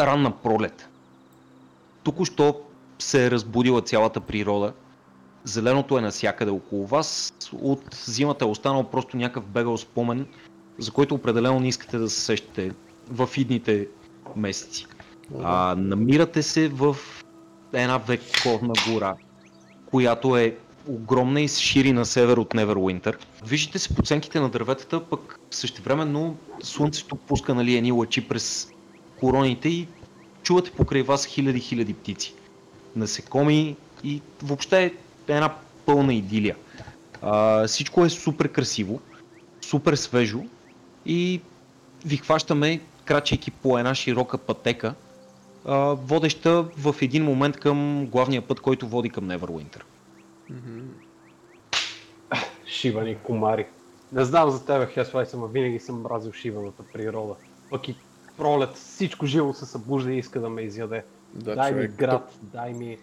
ранна пролет. Току-що се е разбудила цялата природа. Зеленото е навсякъде около вас. От зимата е останал просто някакъв бегал спомен, за който определено не искате да се сещате в идните месеци. А, намирате се в една вековна гора, която е огромна и шири на север от Неверуинтър. Виждате се подценките на дърветата, пък същевременно слънцето пуска нали, едни лъчи през короните и чувате покрай вас хиляди хиляди птици. Насекоми и въобще е една пълна идилия. А, всичко е супер красиво, супер свежо и ви хващаме, крачейки по една широка пътека, а, водеща в един момент към главния път, който води към Неверуинтър. Шивани комари. Не знам за тебе, Хесвайс, ама винаги съм мразил шиваната природа. Пък и пролет, всичко живо се събужда и иска да ме изяде. Да, дай човек, ми град, дай ми...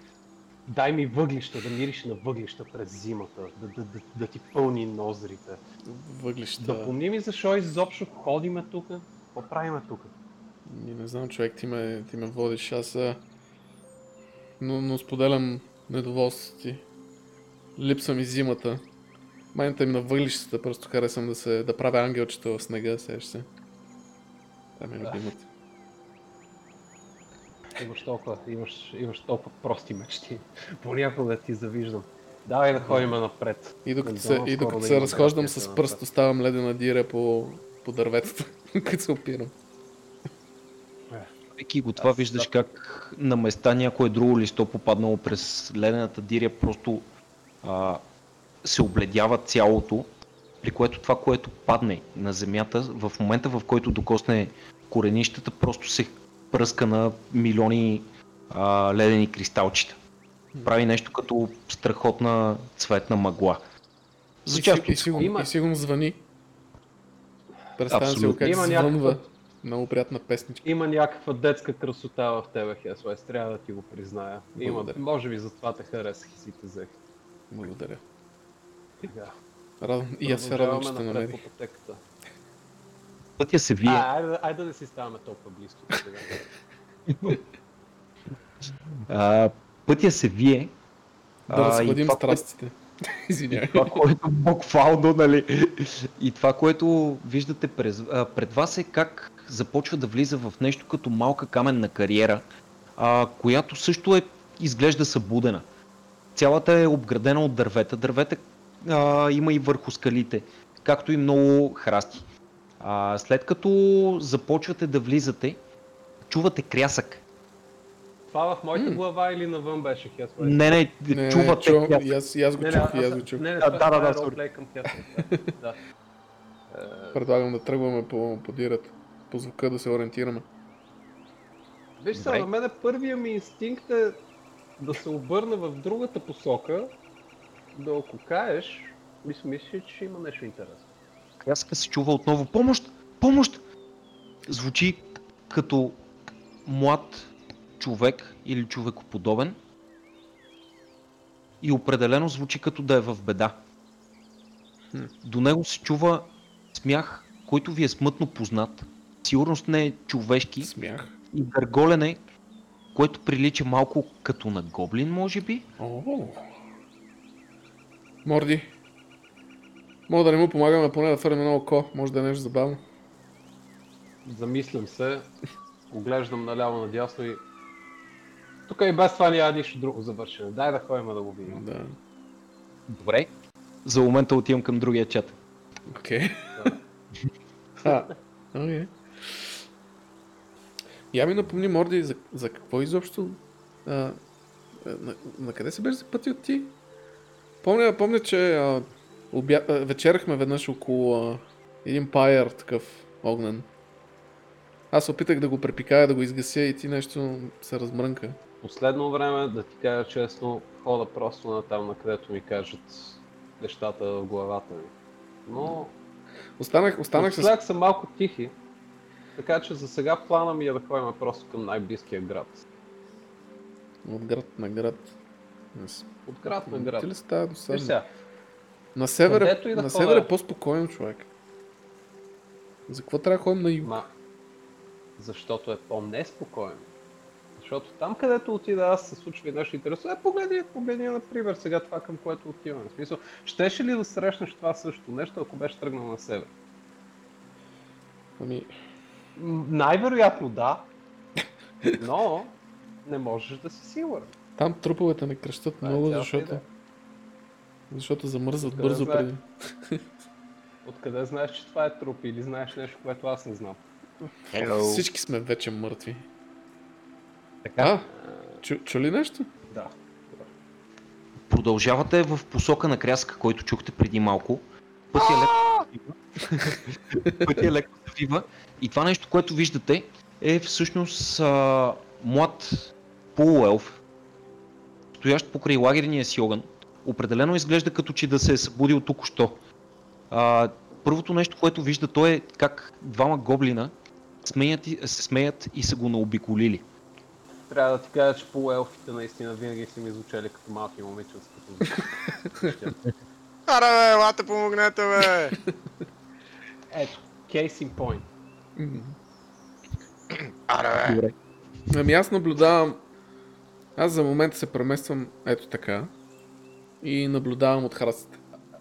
Дай ми въглища, да мириш на въглища през зимата, да, да, да, да ти пълни ноздрите. Въглища. Да помни ми защо изобщо ходиме тук, какво правиме тук? И не знам, човек, ти ме, ти ме водиш. Аз а... но, но споделям недоволството ти. Липсва ми зимата. Майната им на въглищата, просто харесвам да се да правя ангелчета в снега, сеш се. Това ми е любимата. Имаш толкова, имаш, имаш толкова прости мечти. Понякога ти завиждам. Давай да ходим напред. И докато се, Надолу и докато се разхождам с пръст, оставам ледена диря по, по дърветата, като се опирам. Вики го това Аз- виждаш как на места някое друго листо попаднало през ледената диря просто а, се обледява цялото, при което това, което падне на земята, в момента в който докосне коренищата, просто се пръска на милиони а, ледени кристалчета. Прави нещо като страхотна цветна мъгла. За И, част и, сигурно, Има- и сигурно звъни. Представям си го как Има звънва. някаква- Много приятна песничка. Има някаква детска красота в тебе, Хесвайс, трябва да ти го призная. Има, Благодаря. може би затова те харесах и си те взех. Благодаря. Сега, Радвам, и аз се радвам, че те продължаваме напред намерих. по пътеката. пътя се вие. А, айде, айде да не си ставаме толкова близко. сега. А, пътя се вие. Да а, и разходим това, което- страстите. Извинявай. това, което буквално, нали? И това, което виждате през, а, пред вас е как започва да влиза в нещо като малка каменна кариера, а, която също е, изглежда събудена. Цялата е обградена от дървета. Дървета а, има и върху скалите, както и много храсти. А, след като започвате да влизате, чувате крясък. Това в моята глава или навън беше Хесвайс? Не, не, Не, чувате чувам, крясък. и аз, и аз го чух, и аз го чух. Не, не, А, да, да, да, ролплей към Хесвайс. Да. Е, Предлагам да тръгваме по, по дирата. По звука да се ориентираме. Виж сега, на мен първия ми инстинкт е да се обърна в другата посока, да окукаеш, мисля, мисля, че има нещо интересно. Кряска се чува отново. Помощ! Помощ! Звучи като млад човек или човекоподобен. И определено звучи като да е в беда. Хм. До него се чува смях, който ви е смътно познат. Сигурност не е човешки Смях. и гърголене, което прилича малко като на гоблин, може би. Морди. Мога да не му помагаме, поне да фърнем едно око. Може да е нещо забавно. Замислям се, оглеждам наляво надясно и... Тук и без това няма нищо друго завършено. Дай да ходим да го видим. Да. Добре. За момента отивам към другия чат. Окей. Ха. Окей. Я ми напомни, Морди, за, за какво изобщо... А, на, на къде се беше за пъти от ти? Помня, помня че а, обя... а, вечерахме веднъж около а, един пайер такъв огнен. Аз опитах да го препикая, да го изгася и ти нещо се размрънка. Последно време, да ти кажа честно, хода просто на там, на където ми кажат нещата в главата ми. Но Останах, останах с... Са малко тихи, така че за сега плана ми е да ходим просто към най-близкия град. От град на град. От на град. Ти ли става досадно? сега, На север, да на север е по-спокойно, човек. За какво трябва да ходим на юг? ма, защото е по-неспокоен. Защото там, където отида аз, се случва и нещо интересно. Е, погледни, погледни, например, сега това към което отиваме. В смисъл, щеше ли да срещнеш това също нещо, ако беше тръгнал на север? Ами, Най-вероятно да, но не можеш да си сигурен. Там труповете не кръщат Това е много, защото, защото замръзват Откъде бързо знае? преди. Откъде знаеш, че това е труп или знаеш нещо, което аз не знам? Всички сме вече мъртви. Така. А, чу, чули нещо? Да. Продължавате в посока на кряска, който чухте преди малко. Пътя леко се свива. Пътя леко се свива. И това нещо, което виждате, е всъщност а, млад полуелф, стоящ покрай лагерния си огън. Определено изглежда като че да се е събудил току-що. А, първото нещо, което вижда той е как двама гоблина смеят и, се смеят и са го наобиколили. Трябва да ти кажа, че полуелфите наистина винаги са ми звучали като малки момичета. Като... Аре, бе, лате помогнете, бе! Ето, case in point. М. Аре, бе! Ами аз наблюдавам... Аз за момента се премествам ето така. И наблюдавам от храстите.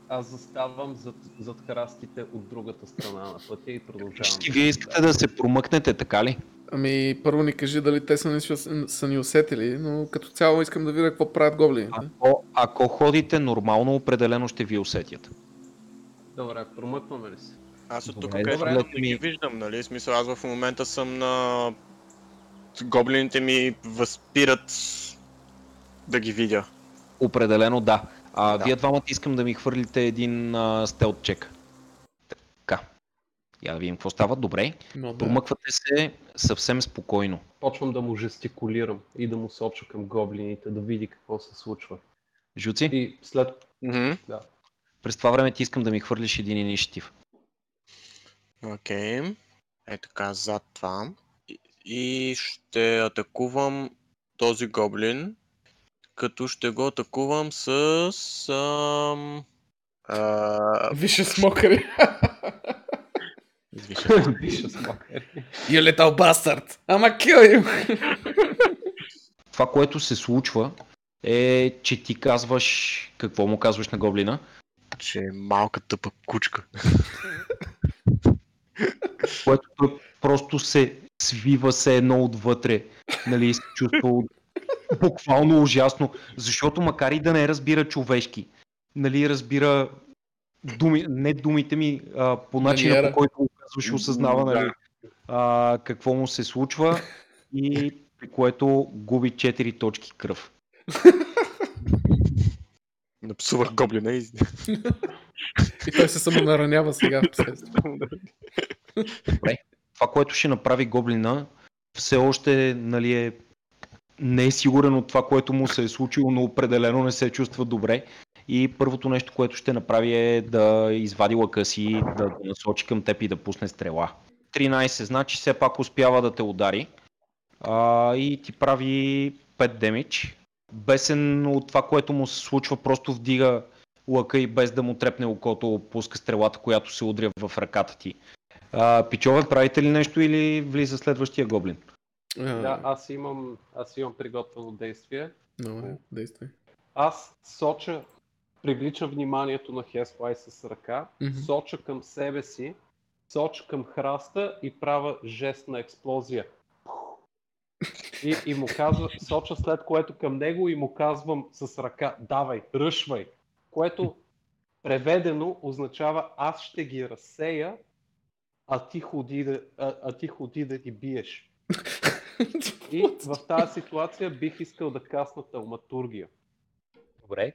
Аз заставам зад, зад храстите от другата страна на пътя и продължавам. Всички вие искате да се промъкнете, така ли? Ами първо ни кажи дали те са ни, са ни усетили, но като цяло искам да видя какво правят гоблините. Ако, ако ходите нормално, определено ще ви усетят. Добре, промъкваме ли се? Аз от тук добре. съм, не ги виждам, нали? Смисъл, аз в момента съм на... Гоблините ми възпират да ги видя. Определено да. А Да. вие двамата искам да ми хвърлите един а, стелт чек. Така. Я да видим какво става. Добре. Но да. Промъквате се съвсем спокойно. Почвам да му жестикулирам и да му соча към гоблините, да види какво се случва. Жуци, И след... Мгм. Да. през това време ти искам да ми хвърлиш един инициатив. Окей. Е така, зад това. И, и ще атакувам този гоблин, като ще го атакувам с... Ам... А... Више смокъри. Више. Виша смакър. You little bastard! Ама kill you! Това, което се случва е, че ти казваш... Какво му казваш на гоблина? че е малка тъпа кучка. Което просто се свива се едно отвътре. Нали, и се чувства буквално ужасно. Защото макар и да не разбира човешки, нали, разбира думи, не думите ми, а, по начина Маниера. по който го казваш, осъзнава нали, а, какво му се случва и при което губи 4 точки кръв. Напсувах гоблина и... И той се самонаранява сега в последствие. Това, което ще направи гоблина, все още нали, е, не е сигурен от това, което му се е случило, но определено не се чувства добре. И първото нещо, което ще направи е да извади лъка си, да насочи към теб и да пусне стрела. 13, значи все пак успява да те удари а, и ти прави 5 демидж. Бесен от това, което му се случва, просто вдига лъка и без да му трепне окото, пуска стрелата, която се удря в ръката ти. А, пичове, правите ли нещо или влиза следващия гоблин? Да, аз имам, аз имам приготвено действие. Добре, действай. Аз соча, привлича вниманието на Хеслай с ръка, Мгм. соча към себе си, соча към храста и правя жест на експлозия. И, и му казва, соча след което към него и му казвам с ръка, давай, ръшвай. Което преведено означава аз ще ги разсея, а ти ходи да, а, а ти ходи да ги биеш. И в тази ситуация бих искал да касна талматургия. Добре.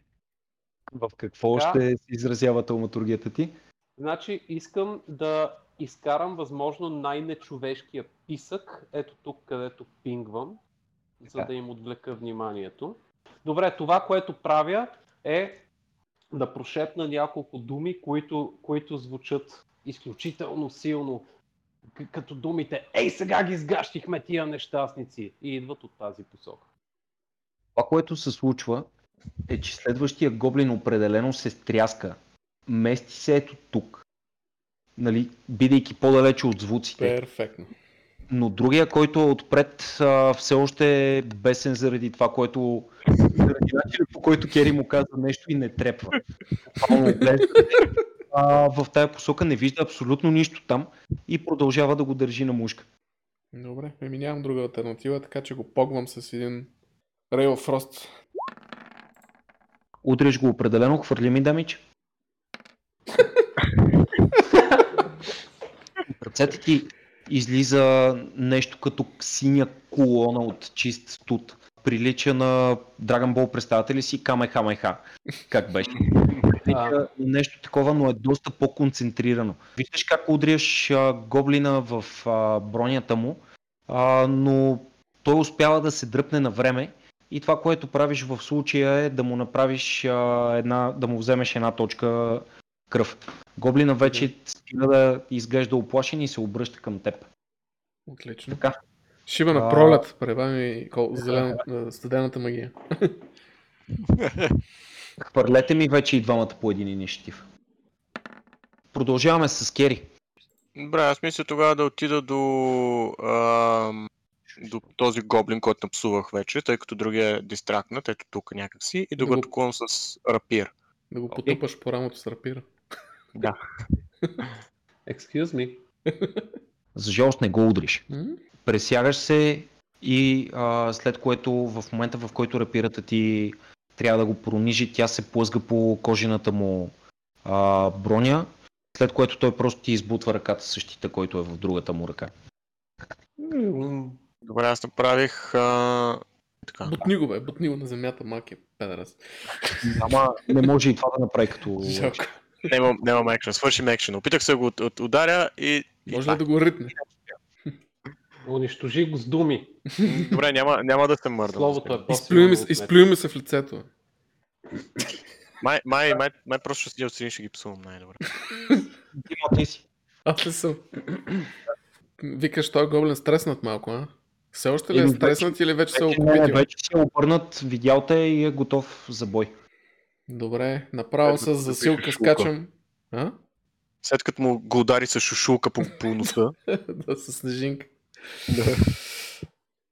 В какво Така. ще се изразява талматургията ти? Значи искам да изкарам възможно най-нечовешкия писък, ето тук, където пингвам, за Така. да им отвлека вниманието. Добре, това, което правя е да прошепна няколко думи, които, които звучат изключително силно, като думите Ей, сега ги сгащихме тия нещастници! И идват от тази посока. Това, което се случва, е, че следващия гоблин определено се стряска. Мести се ето тук. Нали, бидейки по-далече от звуците. Перфектно. но другия, който е отпред, а, все още е бесен заради това, което заради начина по който Кери му каза нещо и не трепва. Буквално гледа, а, в тая посока не вижда абсолютно нищо там и продължава да го държи на мушка. Добре, еми нямам друга альтернатива, така че го погвам с един Ray of Frost. Удреш го определено, хвърли ми дамич. Ръцете ти излиза нещо като синя колона от чист студ. Прилича на Dragon Ball, представете ли си Камехамеха? Как беше? Прилича на нещо такова, но е доста по-концентрирано. Виждаш как удряш а, гоблина в а, бронята му, а, но той успява да се дръпне на време и това, което правиш в случая е да му направиш а, една, да му вземеш една точка кръв. Гоблина вече стига да изглежда оплашен и се обръща към теб. Отлично. Така. Шиба на А. пролет, пребави зелено, а, студената магия. Хвърлете ми вече и двамата по един инициатив. Продължаваме с Кери. Добре, аз мисля тогава да отида до, ам, до този гоблин, който напсувах вече, тъй като другия е дистрактнат, ето тук някакси, и да Да го атакувам с рапир. Да го потупаш по рамото с рапира. Да. Excuse me. За жалост не го удриш. М? Пресягаш се и а, след което в момента в който рапирата ти трябва да го пронижи, тя се плъзга по кожената му а, броня, след което той просто ти избутва ръката с щита, който е в другата му ръка. Добре, аз направих... А... Така. Бутни го, бе, бутни го на земята, мак е педерас. Ама не може и това да направи като... Жалко. Нямам, нямам екшен, свършим екшен. Опитах се да го от, от, ударя и... Може ли да го ритне? Унищожи го с думи. Добре, няма, няма да се мърдам. Словото е по-силно ми, се- ми в лицето. Май, май, май, май просто ще седя отстрани ще ги псувам най-добре. Дима, ти си. Аз ли съм? Викаш, той гоблин стреснат малко, а? Все още ли е стреснат или вече се е Вече, не, окупитил? вече се е обърнат, видял те и е готов за бой. Добре, направо с засилка скачам. А? След като му го удари с шушулка по, по носа. да, с снежинка.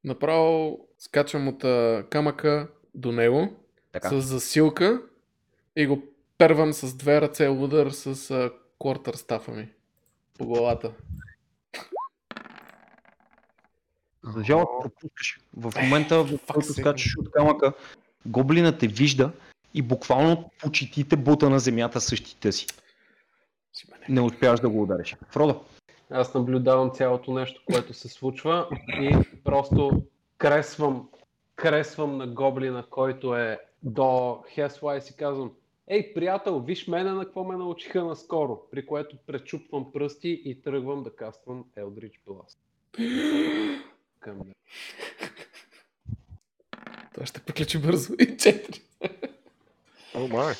Направо скачам от а, камъка до него Така. с засилка и го первам с две ръце удар с а, квартър стафа ми по главата. За жалост пропускаш. В момента, в fuck's който скачаш от камъка, гоблина те вижда и буквално по читите бута на земята същите си. Не успяваш да го удариш. Фродо, Аз наблюдавам цялото нещо, което се случва и просто кресвам, кресвам на гоблина, който е до Хесла и си казвам Ей, приятел, виж мене на какво ме научиха наскоро, при което пречупвам пръсти и тръгвам да каствам Eldritch Blast. Към него. Това ще приключи бързо. И четири. О, май.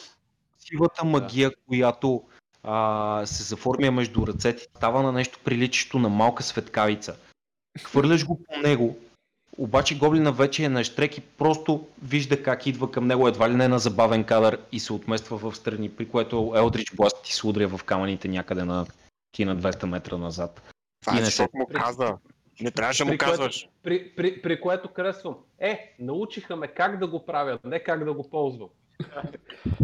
сивата магия, която а, се заформя между ръцете, става на нещо приличащо на малка светкавица. Хвърляш го по него, обаче гоблина вече е на штрек и просто вижда как идва към него едва ли не на забавен кадър и се отмества в страни, при което Елдрич Бласт ти се удря в камъните някъде на ти на 200 метра назад. Това И е не се- му каза. Не трябваше да му При което- казваш. При, при, при което кресвам. Е, научиха ме как да го правя, не как да го ползвам.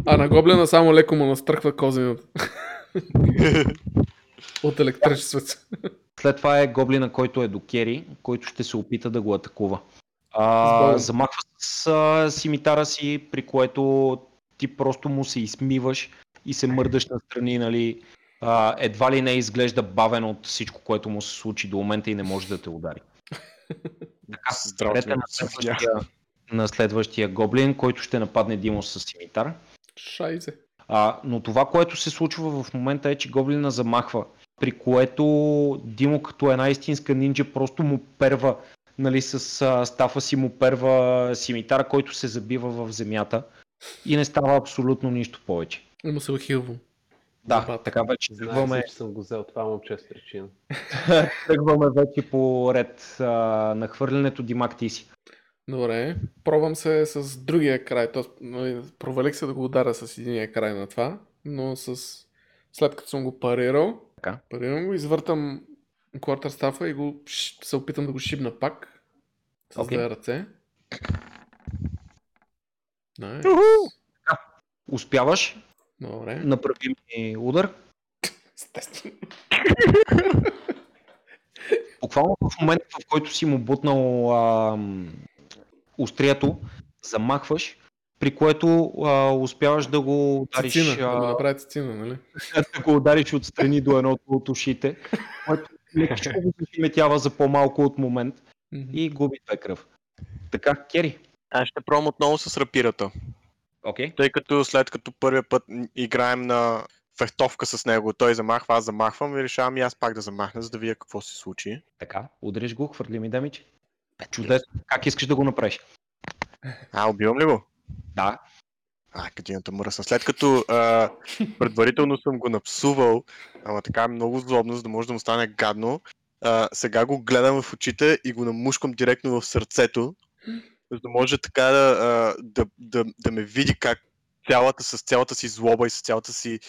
А на гоблина само леко му настръхва козината. От електричеството. След това е гоблина, който е до Кери, който ще се опита да го атакува. А, замахва с а, симитара си, при което ти просто му се измиваш и се мърдаш настрани, нали, а, едва ли не изглежда бавен от всичко, което му се случи до момента и не може да те удари. Така, Здраве, Рете на следващия, на следващия гоблин, който ще нападне Димо с симитар. Шайзе. А, но това, което се случва в момента е, че гоблина замахва, при което Димо като една истинска нинджа просто му перва, нали, с а, стафа си му перва симитара, който се забива в земята и не става абсолютно нищо повече. И му се ухилвам. Да, Забавно. така вече Знаеш, тръгваме, че съм го взел това момче с причина. тръгваме вече по ред а, на хвърлянето Димак ти си. Добре. Пробвам се с другия край. Тоест, нали, провалих се да го ударя с единия край на това, но с... след като съм го парирал, Така. парирам го, извъртам квартер стафа и го се опитам да го шибна пак. С Окей. две ръце. Найс. Успяваш, Добре. направи ми удар. Естествено. Буквално в момента, в който си му бутнал ам, острието, замахваш, при което а, успяваш да го удариш, Цицина, да го а, направи цицина, нали? да го удариш отстрани до едното от ушите, което лекичко го захиметява за по-малко от момент и губи две кръв. Така, Кери. Аз ще пробвам отново с рапирата. Окей. Тъй като след като първия път играем на фехтовка с него, той замахва, аз замахвам и решавам и аз пак да замахна, за да видя какво се случи. Така, удариш го, хвърли ми дамич. Чудесно. Как искаш да го направиш? А, убивам ли го? Да. А, кадината мръсна. След като а, предварително съм го напсувал, ама така много злобно, за да може да му стане гадно, а, сега го гледам в очите и го намушкам директно в сърцето, за да може така да, а, да, да, да ме види как цялата, с цялата си злоба и с цялата си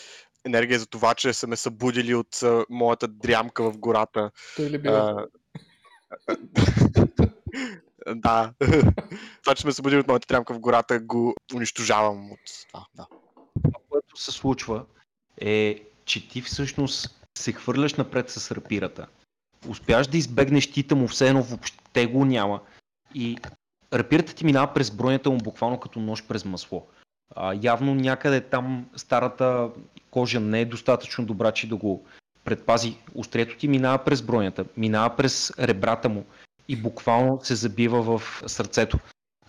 енергия за това, че са ме събудили от а, моята дрямка в гората. Той ли бил? А, да. това, че сме събудили от моята трямка в гората, го унищожавам от това. Да. Това, което се случва е, че ти всъщност се хвърляш напред с рапирата. Успяваш да избегнеш тита му, все едно въобще го няма. И рапирата ти минава през бронята му буквално като нож през масло. А, явно някъде там старата кожа не е достатъчно добра, че да го предпази. Острието ти минава през бронята, минава през ребрата му и буквално се забива в сърцето.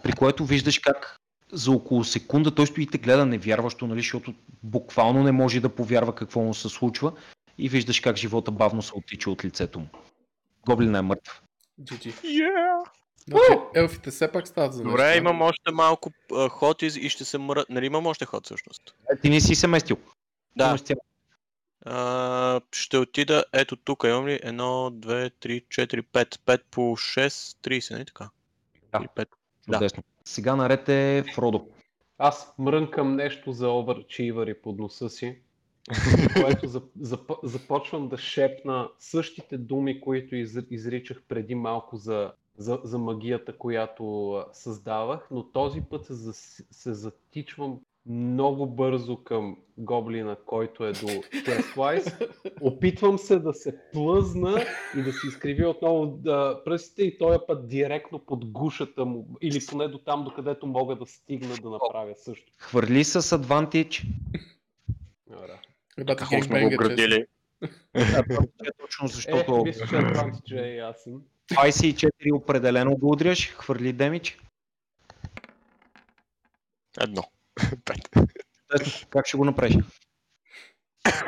При което виждаш как за около секунда той стои и те гледа невярващо, нали, защото буквално не може да повярва какво му се случва и виждаш как живота бавно се оттича от лицето му. Гоблина е мъртв. GG. Yeah. Значи, елфите все пак стават за Добре, нещо. имам още малко а, ход и, и ще се мръ... Нали имам още ход всъщност? Е, Ти не си се местил. Да. Имаш А, ще отида ето тук. Имам ли? Едно, две, три, четири, пет. Пет по 6, 30, нали така? Да. Или пет. Да. Чудесно. Сега наред е Фродо. Аз мрънкам нещо за оверчивари под носа си, което зап, зап, започвам да шепна същите думи, които из, изричах преди малко за, за, за магията, която създавах, но този път се, зас- се затичвам много бързо към гоблина, който е до Chestwise. Опитвам се да се плъзна и да си изкриви отново да, пръстите и този път директно под гушата му, или поне до там, докъдето мога да стигна да направя също. Хвърли с advantage. Добре. Какво сме го градили? Е, точно Е, защото мисля, че Advantage е ясен. 24 определено го удряш, хвърли демидж. Едно. Пет. Как ще го направиш?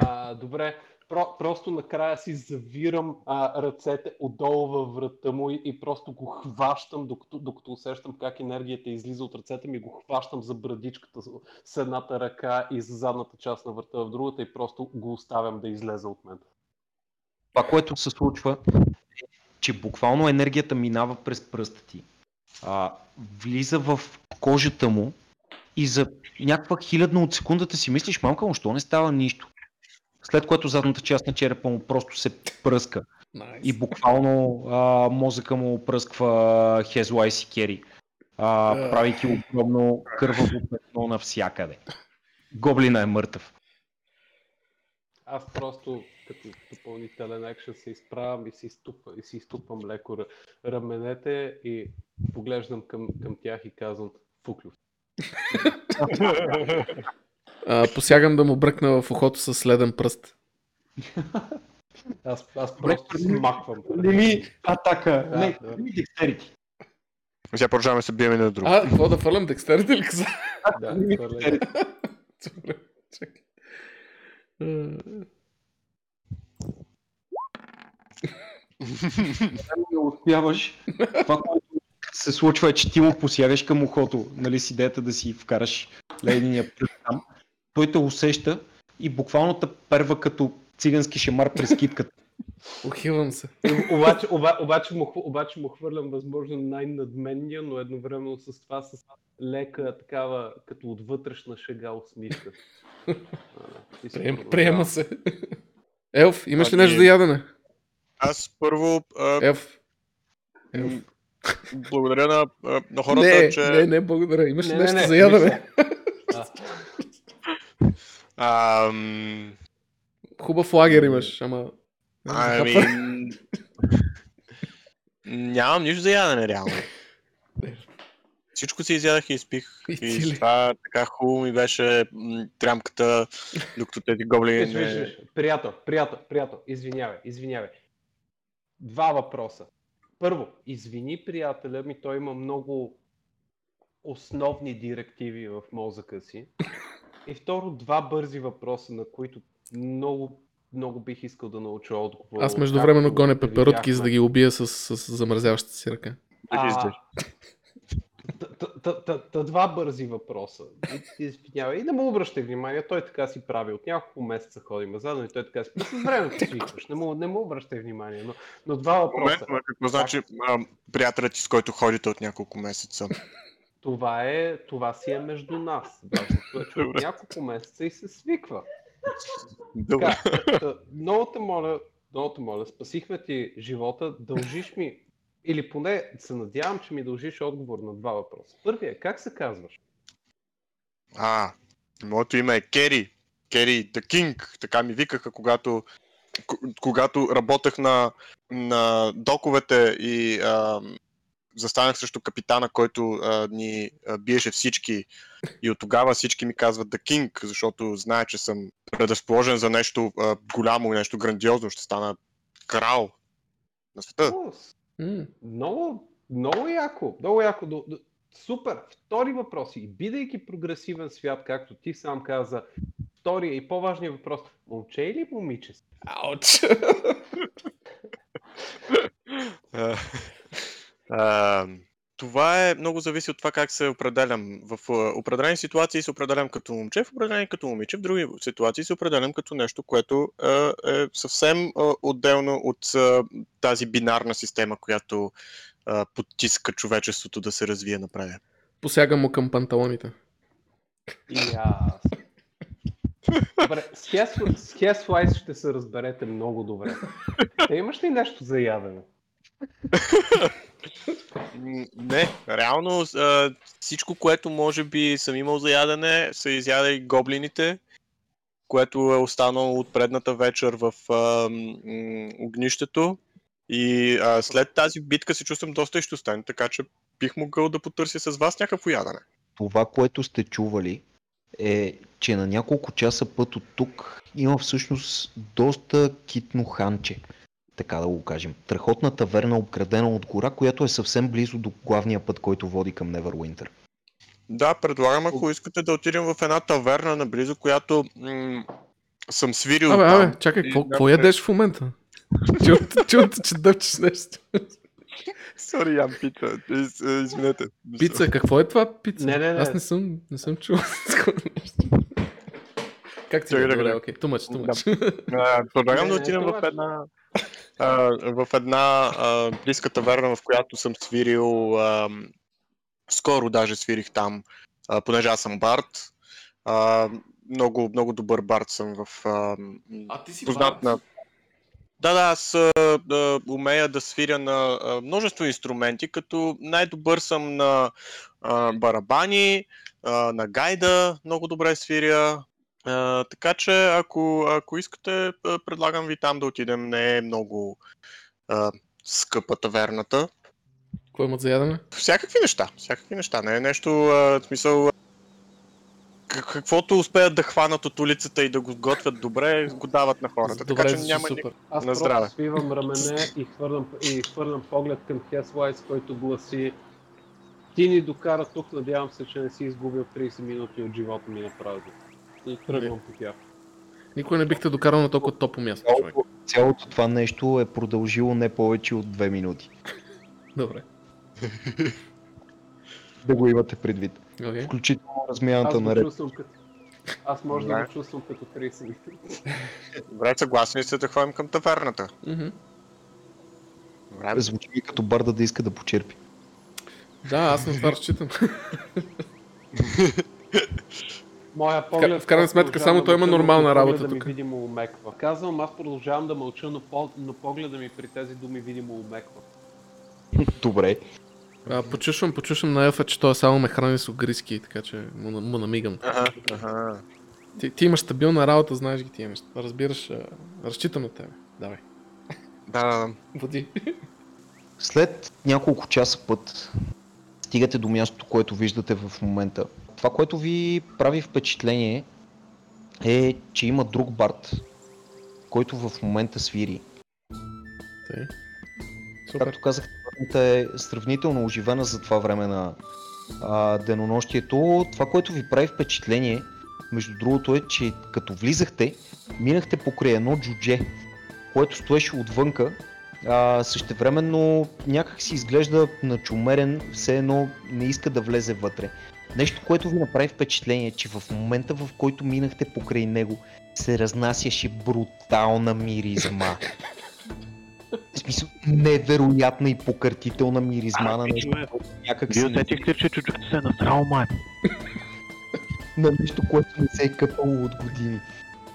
А, добре, Про, просто накрая си завирам а, ръцете отдолу във врата му и, и просто го хващам, докато, докато усещам как енергията излиза от ръцете ми, го хващам за брадичката с, с едната ръка и за задната част на врата в другата и просто го оставям да излезе от мен. Това, което се случва, е, че буквално енергията минава през пръста ти, а, влиза в кожата му и за някаква хилядна от секундата си мислиш, мамка му, що не става нищо. След което задната част на черепа му просто се пръска Найс. и буквално а, мозъка му пръсква Хезлайс и Кери, а, Да. правейки огромно кърваво петно навсякъде. Гоблина е мъртъв. Аз просто като допълнителен екшен се изправям и си, изтупва, и си изтупвам леко ра- раменете и поглеждам към, към тях и казвам Фуклюв. А, посягам да му бръкна в ухото с следен пръст. Аз, аз просто смаквам. Не ми атака, Да, не, да. не ми декстерити. Сега продължаваме се бием един на друг. А, какво да фърлям декстерите ли каза? Да, Не ми декстерити. Добре, чакай. Не успяваш. Това, което се случва е, че ти му посягаш към ухото, нали с идеята да си вкараш ледения пръст там. Той те усеща и буквално те перва като цигански шемар през китката. Ухивам се. обаче, оба, обаче, му, обаче му хвърлям възможно най-надменния, но едновременно с това с лека такава като от вътрешна шега усмивка. Прием, приема се. Елф, имаш ли А, нещо за ядене? Аз първо а, Ев. м, Ев. Благодаря на, на хората, Не, че... не, не, благодаря. Имаш Не, не, нещо не, за ядене. А, Ам, Хубав лагер имаш, ама... ами... Нямам нищо за ядене, реално. Всичко си изядах и изпих. И И, това така хубаво ми беше трямката, докато тези гоблини... Приятел, приятел, приятел, извинявай, извинявай. Два въпроса. Първо, извини приятеля ми, той има много основни директиви в мозъка си. И второ, два бързи въпроса, на които много, много бих искал да науча отговор. Аз междувременно гоня пеперутки, за да ги убия с, с замразяващата си ръка. Да Два бързи въпроса. Извинявай, и не му обръщай внимание, той така си прави. От няколко месеца ходим заедно и той така си. С времето свикваш, не му, не му обръщай внимание. Но, но два Момент, въпроса. ма, какво значи приятелят ти, с който ходите от няколко месеца? Това, е, това си е между нас. Братството е, че от няколко месеца и се свиква. Добре. Така, та, много те моля, много те моля, спасихме ти живота, дължиш ми, или поне се надявам, че ми дължиш отговор на два въпроса. Първият, как се казваш? А, моето име е Кери. Кери the King. Така ми викаха, когато, когато работех на, на доковете и а, застанах срещу капитана, който а, ни а, биеше всички. И от тогава всички ми казват The King, защото знае, че съм предразположен за нещо а, голямо и нещо грандиозно. Ще стана крал на света. О, Много, много яко, много яко. До- до- Супер. Втори въпрос. И бидейки прогресивен свят, както ти сам каза, втория и по-важният въпрос. Момче или момиче? Ауч. А, това е много зависи от това как се определям. В определени ситуации се определям като момче, в определени като момиче, в други ситуации се определям като нещо, което е съвсем отделно от тази бинарна система, която потиска човечеството да се развие напред. Посягам му към панталоните. И аз. Добре, с Хес- с Хесвайс ще се разберете много добре. Те имаш ли нещо за ядене? Не, реално а, всичко, което може би съм имал за ядене, са изяда и гоблините, което е останало от предната вечер в а, м, огнището. И а, след тази битка се чувствам доста изтостен, така че бих могъл да потърся с вас някакво ядене. Това, което сте чували, е, че на няколко часа път от тук има всъщност доста китно ханче, така да го кажем. Трехотна таверна, обградена от гора, която е съвсем близо до главния път, който води към Neverwinter. Да, предлагам, ако искате да отидем в една таверна наблизо, която м- съм свирил Абе, там. абе, чакай, какво, ядеш в момента? Чувам, че дъвчеш нещо. Сори, ям пица. Из, е, извинете. Пица, какво е това пица? Не, не, не. Аз не съм, не съм чул. Как ти Чакай е? да Добре, окей. Тумач, тумач. Предлагам да отидем в една, а, в една а, близка таверна, в която съм свирил. А, скоро даже свирих там, а, понеже аз съм бард. А, много, много добър бард съм в. А, м, ти си познат на. Да, да, аз а, да, умея да свиря на а, множество инструменти, като най-добър съм на а, барабани, а, на гайда, много добре свиря. А, така че, ако, ако искате, предлагам ви там да отидем. Не е много а, скъпа таверната. Какво имат за ядене? Всякакви неща, всякакви неща. Не е нещо, а, в смисъл, каквото успеят да хванат от улицата и да го готвят добре, го дават на хората. Добре, така че няма супер. Аз На просто здраве. свивам рамене и хвърлям, и хвърлям поглед към Хесвайс, който гласи Ти ни докара тук, надявам се, че не си изгубил 30 минути от живота ми на празно. И тръгвам по тях. Никой не бихте докарал на толкова топо място, човек. Цялото, цялото това нещо е продължило не повече от две минути. Добре. Да го имате предвид. Окей. Включително Аз размяната на ред. Аз може да Добре. го чувствам като 30 минути. Добре, съгласни сте да ходим към таверната. Мгм. Добре. Звучи ми като барда да иска да почерпи. Да, аз на това разчитам. Моя поглед... в крайна сметка, само той има нормална работа тук. видимо умеква. Казвам, аз продължавам да мълча, но, по... но погледа ми при тези думи видимо умеква. Добре. А, почушвам, почушвам на Елфа, че той само ме храни с огриски, така че му, му намигам. Ага, ага. Ти, ти имаш стабилна работа, знаеш ги тия неща. Разбираш, разчитам на тебе. Давай. Да, да, да. Води. След няколко часа път стигате до мястото, което виждате в момента. Това, което ви прави впечатление е, че има друг бард, който в момента свири. Тъй. Супер. Както казах, е сравнително оживена за това време на а, денонощието. Това, което ви прави впечатление, между другото е, че като влизахте, минахте покрай едно джудже, което стоеше отвънка. А, същевременно някак си изглежда начумерен, все едно не иска да влезе вътре. Нещо, което ви направи впечатление, че в момента в който минахте покрай него, се разнасяше брутална миризма. В смисъл, невероятна и покъртителна миризма на нещо, което някак Вие усетихте, че чучукът се е насрал май. на нещо, което не се е къпало от години.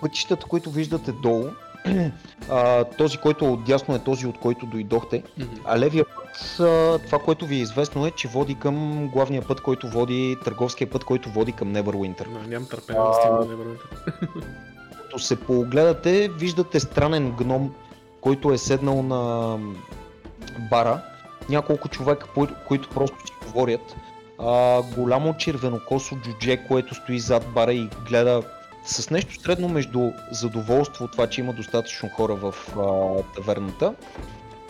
Пътищата, които виждате долу, а, този, който е отдясно е този, от който дойдохте, Мгм. а левия път, а, това, което ви е известно е, че води към главния път, който води, търговския път, който води към Neverwinter. Но, нямам търпение да стигна Neverwinter. Като се поогледате, виждате странен гном, който е седнал на бара. Няколко човека, кои- които просто си говорят. А, голямо червенокосо джудже, което стои зад бара и гледа с нещо средно между задоволство от това, че има достатъчно хора в а, таверната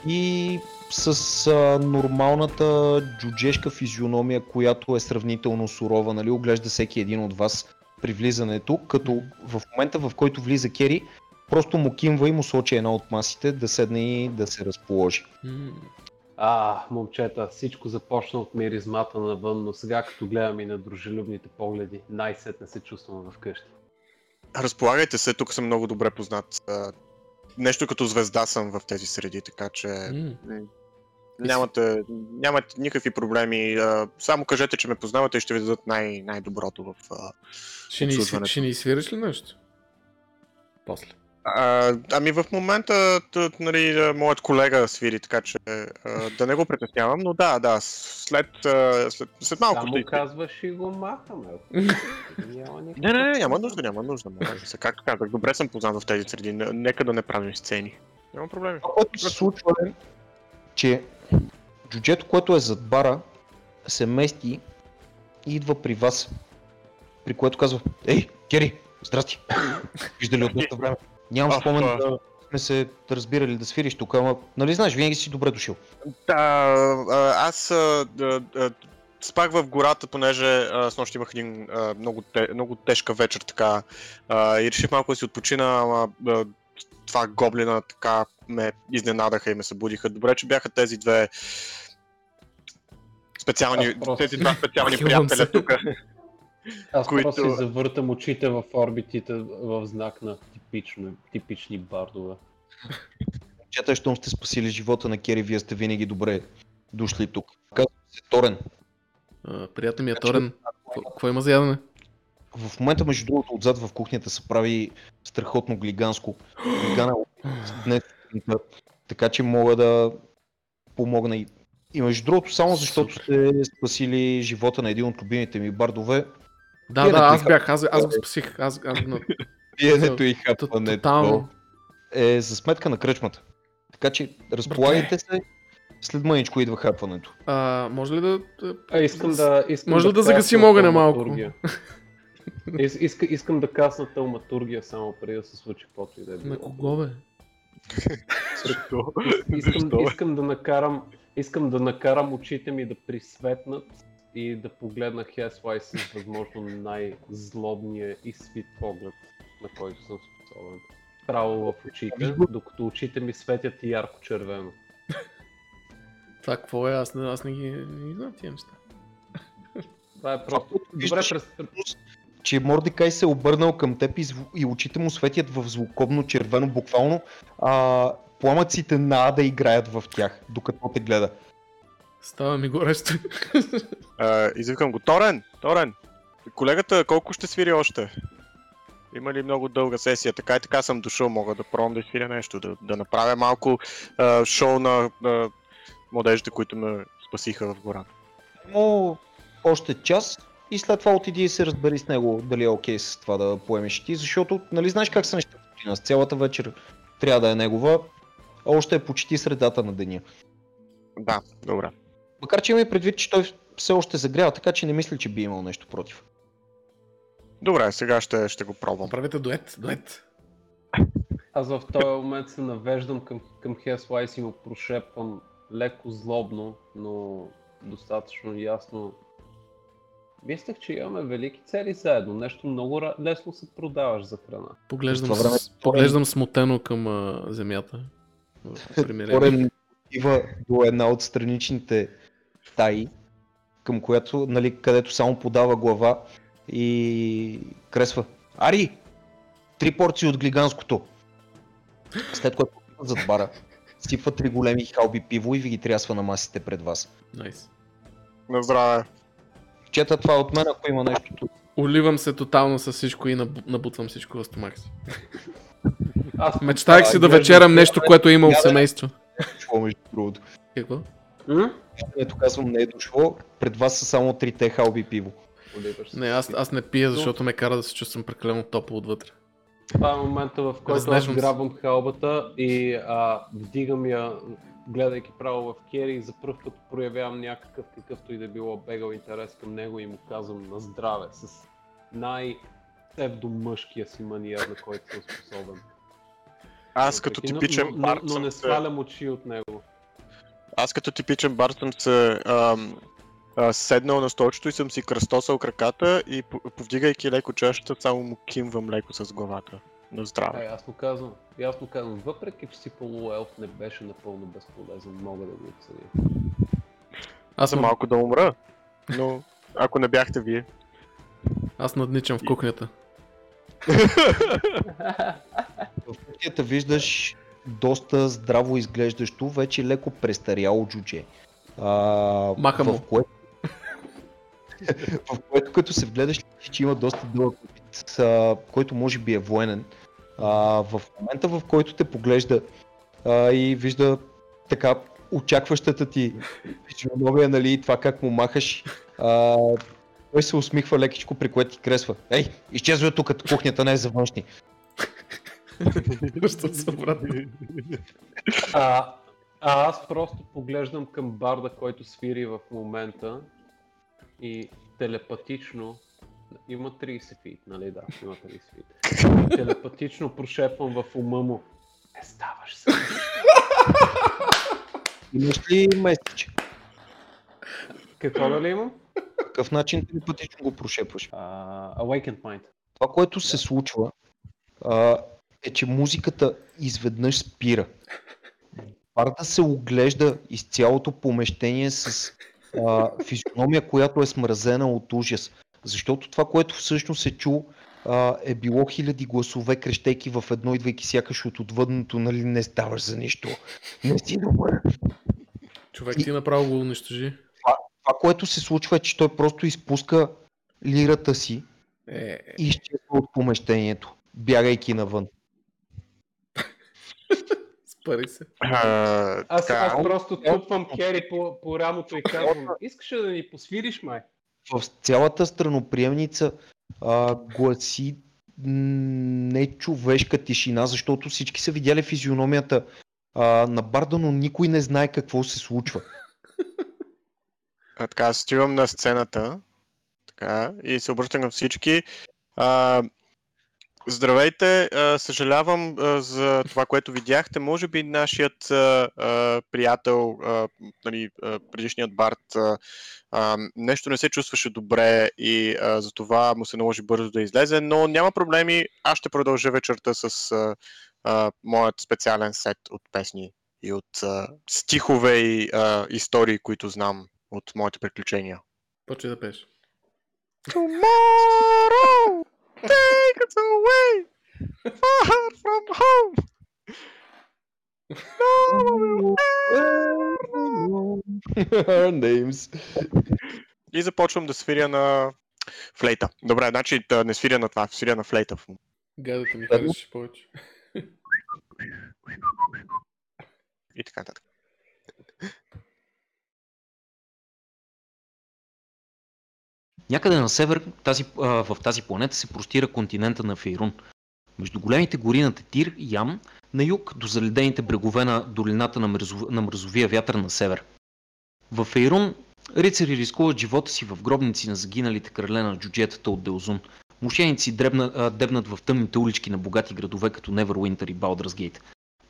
и с а, нормалната джуджешка физиономия, която е сравнително сурова, нали, оглежда всеки един от вас при влизането, като в момента в който влиза Кери, просто му кимва и му сочи една от масите да седне и да се разположи. А, момчета, всичко започна от миризмата навън, но сега като гледам и на дружелюбните погледи, най-сетне се чувствам вкъщи. Разполагайте се, тук съм много добре познат. Нещо като звезда съм в тези среди, така че м, нямате, нямате никакви проблеми. Само кажете, че ме познавате и ще ви дадат най- най-доброто в... Ще ни, ще ни свириш ли нещо? После. А, ами в момента т, нали, а, моят колега свири, така че а, да не го притеснявам, но да, да, след, а, след, след малко Само ще... казваш и го махаме. Няма никакъв Не, не, не, няма нужда, няма нужда. Ви се. Както казах, добре съм познат в тези среди. Нека да не правим сцени. Няма проблеми. Това, което се случва е, че джуджето, което е зад бара, се мести и идва при вас. При което казва, ей, Кери, здрасти. Виждали от доста време. Нямам А, спомен а. да сме се разбирали да свириш тук, ама нали знаеш, винаги си добре дошъл. Да, а, аз а, а, а, спах в гората, понеже а, с нощ имах един а, много, те, много тежка вечер така а, и реших малко да си отпочина, ама а, това гоблина така ме изненадаха и ме събудиха. Добре, че бяха тези две специални, Аз просто- тези два специални приятеля тук. Аз които- просто си завъртам очите в орбитите в знак на типично, типични бардове. Чета, щом сте спасили живота на Кери, вие сте винаги добре дошли тук. Казвам се Торен. А, приятел ми е Торен. Какво- има за ядене? В момента, между другото, отзад в кухнята се прави страхотно глиганско. Глигана днес, така че мога да помогна и. И между другото, само защото сте спасили живота на един от любимите ми бардове, Да, да, аз бях, аз, аз го спасих. Аз, аз. Пиенето и хапването е за сметка на кръчмата. Така че разполагайте се, след мъничко идва хапването. А, може ли да... да- А, искам да... Искам Може ли да загасим касна огъня малко? Ис, иска, искам да касна тауматургия само преди да се случи каквото и да е. било. На кого бе? Искам, искам да накарам, искам да накарам очите ми да присветнат и да погледна Хесвай с възможно най-злобния и свит поглед, на който съм способен. Право в очите, докато очите ми светят и ярко червено. Това какво е? Аз не, аз не ги не знам тия неща. Това е просто... Добре, през... че Мордекай се е обърнал към теб и, зв... и очите му светят в злокобно червено, буквално а, пламъците на Ада играят в тях, докато те гледа. Става ми горещо. А, извикам го, Торен! Торен! колегата колко ще свири още? Има ли много дълга сесия? Така и така съм дошъл, мога да пробвам да свиря нещо, да, да направя малко а, шоу на, на младежите, които ме спасиха в гората. Но още час и след това отиди и се разбери с него дали е окей с това да поемеш ти, защото нали знаеш как са нещата нас, цялата вечер трябва да е негова, а още е почти средата на деня. Да, добре. Макар че имаме предвид, че той все още загрява, така че не мисля, че би имал нещо против. Добре, сега ще, ще го пробвам. Правете дует, дует. Аз в този момент се навеждам към, към Хеслайс и му прошепвам леко злобно, но достатъчно ясно. Мислех, че имаме велики цели заедно. Нещо много лесно се продаваш за храна. Поглеждам, време- с... поглеждам смутено към а, земята. В примирение. Корен отива до една от страничните таи, към която, нали, където само подава глава и кресва. Ари! Три порции от глиганското. След което зад бара, сипва три големи халби пиво и ви ги трясва на масите пред вас. Найс. На здраве. Чета това от мен, ако има нещо тук. Оливам се тотално с всичко и наб- набутвам всичко в стомах си. Аз Мечтах си да вечерам нещо, което е имал Ядене. семейство. Чува между другото. Какво? Ето казвам, не е дошло. Пред вас са само трите халби пиво. Оливаш. Не, аз, аз не пия, защото ме кара да се чувствам прекалено топло отвътре. Това е момента, в който аз грабвам халбата и а, вдигам я, гледайки право в Кери и за първ път проявявам някакъв какъвто и да било бегал интерес към него и му казвам на здраве с най псевдомъжкия си маниер, на който съм способен. Аз като но- типичен но, но, но, съм не свалям очи от него. Аз като типичен бард съм се ам, а, седнал на столчето и съм си кръстосал краката и по- повдигайки леко чашата, само му кимвам леко с главата. На здраве. Ай, аз му казвам, му казвам, въпреки че си полуелф, не беше напълно безполезен, мога да го оценя. Аз, над... малко да умра, но ако не бяхте вие. аз надничам в кухнята. В кутията виждаш доста здраво изглеждащо, вече леко престаряло джудже. А, Маха му. в, което, в което като се вгледаш, че има доста дълъг опит, а, който може би е военен. А, в момента в който те поглежда а, и вижда така очакващата ти физиономия, нали, и това как му махаш, а, той се усмихва лекичко, при което ти кресва. Ей, изчезвай тук, кухнята не е за външни. Връщам се обратно. А, а аз просто поглеждам към барда, който свири в момента и телепатично има 30 фит, нали да, има 30 фит. Телепатично прошепвам в ума му. Не ставаш се. Имаш ли месече? Какво дали имам? По какъв начин телепатично го прошепваш? Uh, Awakened Mind. Това, което се случва, а, е, че музиката изведнъж спира. Барда се оглежда из цялото помещение с а, физиономия, която е смразена от ужас. Защото това, което всъщност се чу, а, е било хиляди гласове, крещейки в едно, идвайки сякаш от отвъдното, нали, не ставаш за нищо. Не си добър. Човек ти направо го унищожи. Това, което се случва е, че той просто изпуска лирата си Е, и изчезва от помещението, бягайки навън. Спари се. А, Аз, така, аз просто тупвам Кери по, по рамото и казвам, искаш ли да ни посвириш май? в цялата страноприемница а, гласи м, нечовешка тишина, защото всички са видяли физиономията а, на Барда, но никой не знае какво се случва. А, така, стивам на сцената. Така, и се обръщам към всички. А, здравейте, съжалявам за това, което видяхте. Може би нашият приятел, нали, предишният Барт, нещо не се чувстваше добре и за това му се наложи бързо да излезе, но няма проблеми. Аз ще продължа вечерта с моят специален сет от песни и от стихове и истории, които знам от моите приключения. Почвай да пееш. Tomorrow, take us away, far from home. Our names. И започвам да свиря на Флейта. Добре, значи да не свиря на това, свиря на флейта. Гадата ми харесваше повече. И така нататък. Някъде на север тази, а, в тази планета се простира континента на Фейрун. Между големите гори на Тетир и Ям, на юг до заледените брегове на долината на, мръзов... на мръзовия вятър на север. В Фейрун рицари рискуват живота си в гробници на загиналите крале на джуджетата от Делзун. Мошеници дебнат в тъмните улички на богати градове като Неверуинтър и Балдърсгейт.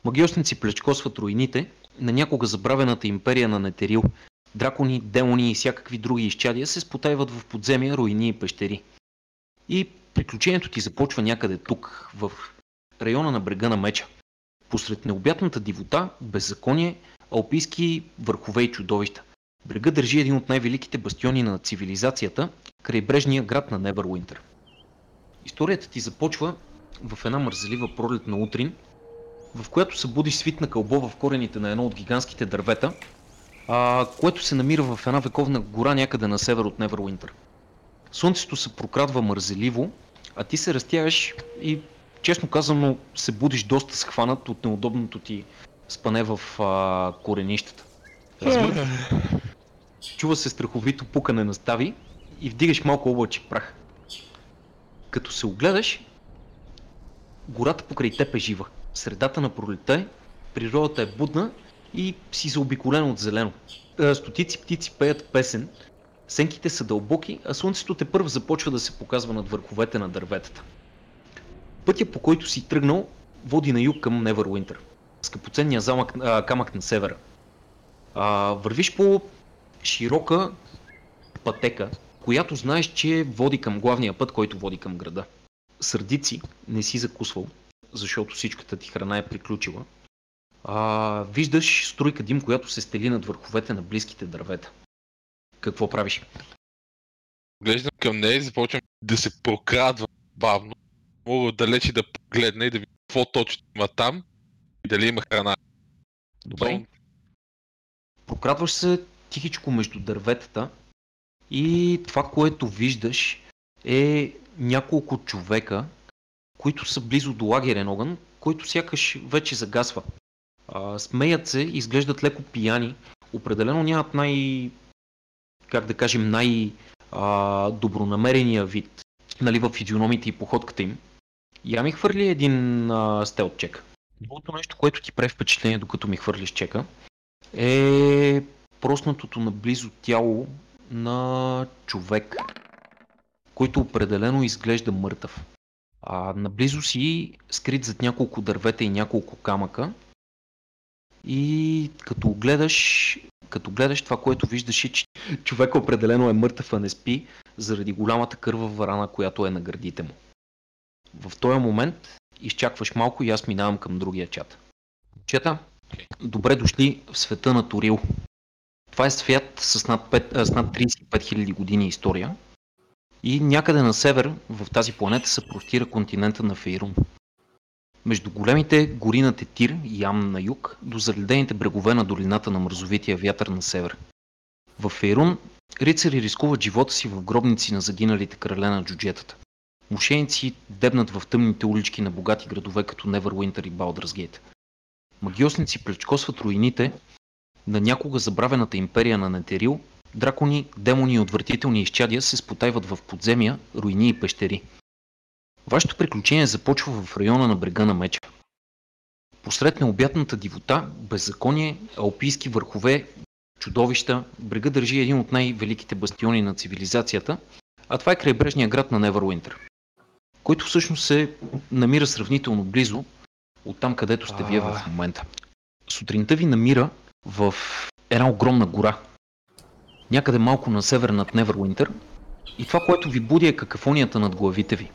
Магиосници плечкосват руините на някога забравената империя на Нетерил. Дракони, демони и всякакви други изчадия се спотайват в подземия, руини и пещери. И приключението ти започва някъде тук, в района на брега на меча. Посред необятната дивота, беззаконие, алпийски върхове и чудовища. Брега държи един от най-великите бастиони на цивилизацията, крайбрежния град на Неверуинтър. Историята ти започва в една мързелива пролетна утрин, в която се будиш свитна кълбо в корените на едно от гигантските дървета, а, което се намира в една вековна гора някъде на север от Неверуинтър. Слънцето се прокрадва мързеливо, а ти се разтягаш и честно казано се будиш доста схванат от неудобното ти спане в а, коренищата. Размърдаш. Чува се страховито пукане на стави и вдигаш малко облаче прах. Като се огледаш, гората покрай теб е жива. Средата на пролета е, природата е будна и си заобиколена от зелено. Е, Стотици птици пеят песен, сенките са дълбоки, а слънцето те първо започва да се показва над върховете на дърветата. Пътя по който си тръгнал води на юг към Неверуинтър, скъпоценния замък, а, камък на севера. А, вървиш по широка пътека, която знаеш, че води към главния път, който води към града. Сърдици не си закусвал, защото всичката ти храна е приключила. А, виждаш струйка дим, която се стели над върховете на близките дървета. Какво правиш? Глеждам към нея и започвам да се прокрадва бавно. Мога далече да погледна и да видя какво точно има там и дали има храна. Добре. Прокрадваш се тихичко между дърветата и това, което виждаш е няколко човека, които са близо до лагерен огън, който сякаш вече загасва. А, смеят се, изглеждат леко пияни, определено нямат най... как да кажем, най-добронамерения вид нали, в физиономите и походката им. Я ми хвърли един а, стелт чек. Другото нещо, което ти прави впечатление, докато ми хвърлиш чека, е проснатото наблизо тяло на човек, който определено изглежда мъртъв. А, наблизо си, скрит зад няколко дървета и няколко камъка. И като гледаш, като гледаш това, което виждаш е, че човека определено е мъртъв, а не спи, заради голямата кървава рана, която е на гърдите му. В този момент изчакваш малко и аз минавам към другия чат. Чета, добре дошли в света на Торил. Това е свят с над, 5, а, с над 35 000 години история. И някъде на север в тази планета се простира континента на Фейрун. Между големите гори на Тетир и Ям на юг, до заледените брегове на долината на мързовития вятър на север. В Фейрун рицари рискуват живота си в гробници на загиналите крале на джуджетата. Мошеници дебнат в тъмните улички на богати градове като Неверуинтър и Балдърсгейт. Магиосници плечкосват руините на някога забравената империя на Нетерил, дракони, демони и отвратителни изчадия се спотайват в подземия, руини и пещери. Вашето приключение започва в района на брега на меча. Посред необятната дивота, беззаконие, алпийски върхове, чудовища, брега държи един от най-великите бастиони на цивилизацията, а това е крайбрежния град на Неверуинтър, който всъщност се намира сравнително близо от там, където сте вие в момента. Сутринта ви намира в една огромна гора, някъде малко на север над Неверуинтър, и това, което ви буди е какафонията над главите ви.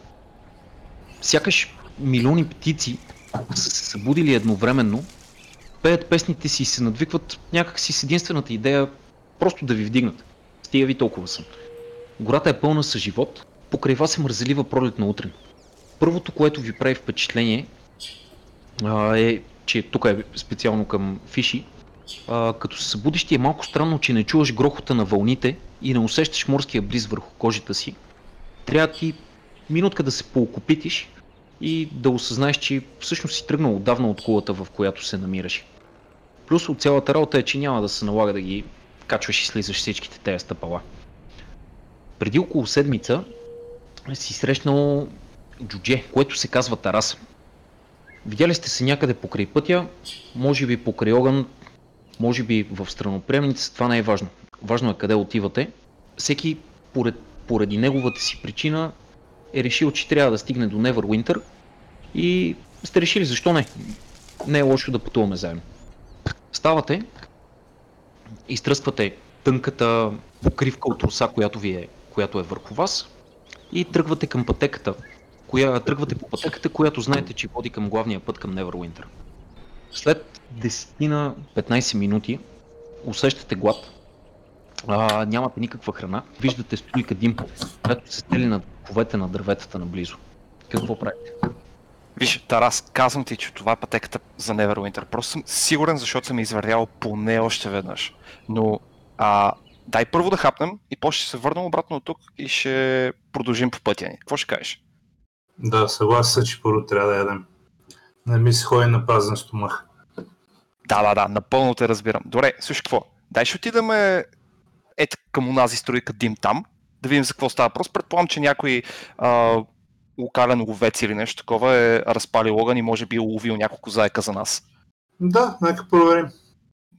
Сякаш милиони птици са се събудили едновременно, пеят песните си и се надвикват някакси с единствената идея просто да ви вдигнат. Стига ви толкова съм. Гората е пълна с живот, покрай вас е мързелива пролетна утрин. Първото, което ви прави впечатление а, е, че тук е специално към Фиши, а, като се събудиш ти е малко странно, че не чуваш грохота на вълните и не усещаш морския бриз върху кожата си, трябва ти минутка да се поокупитиш и да осъзнаеш, че всъщност си тръгнал отдавна от кулата, в която се намираш. Плюс от цялата работа е, че няма да се налага да ги качваш и слизаш всичките тези стъпала. Преди около седмица си срещнал джудже, което се казва Тарас. Видяли сте се някъде покрай пътя, може би покрай огън, може би в страноприемница, това не е важно. Важно е къде отивате. Всеки поред, поради неговата си причина е решил, че трябва да стигне до Neverwinter и сте решили защо не. Не е лошо да пътуваме заедно. Ставате, изтръсквате тънката покривка от руса, която, ви е, която е върху вас и тръгвате към пътеката, коя, тръгвате по пътеката, която знаете, че води към главния път към Neverwinter. След 10-15 минути усещате глад, а, нямате никаква храна, виждате стойка дим, която се стели над ковете на дърветата наблизо. Какво правите? Виж, Тарас, казвам ти, че това е пътеката за Neverwinter. Просто съм сигурен, защото съм извървял поне още веднъж. Но а, дай първо да хапнем и после ще се върнем обратно от тук и ще продължим по пътя ни. Какво ще кажеш? Да, съгласен че първо трябва да ядем. Не ми се ходи на празен стомах. Да, да, да, напълно те разбирам. Добре, слушай какво? Дай ще отидем ето към онази строика дим там, да видим за какво става въпрос. Предполагам, че някой а, локален ловец или нещо такова е разпалил огън и може би е уловил няколко заека за нас. Да, нека проверим.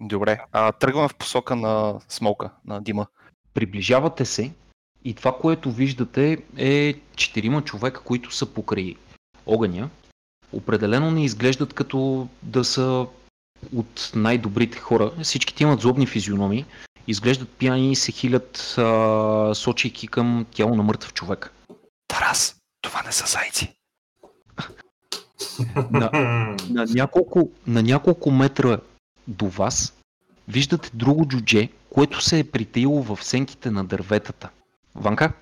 Добре, а, тръгваме в посока на смока, на дима. Приближавате се и това, което виждате е четирима човека, които са покрай огъня. Определено не изглеждат като да са от най-добрите хора. Всичките имат злобни физиономии, изглеждат пияни и се хилят, а, сочейки към тяло на мъртъв човек. Тарас, това не са зайци. На, на, няколко, на няколко метра до вас виждате друго джудже, което се е притаило в сенките на дърветата. Ванка,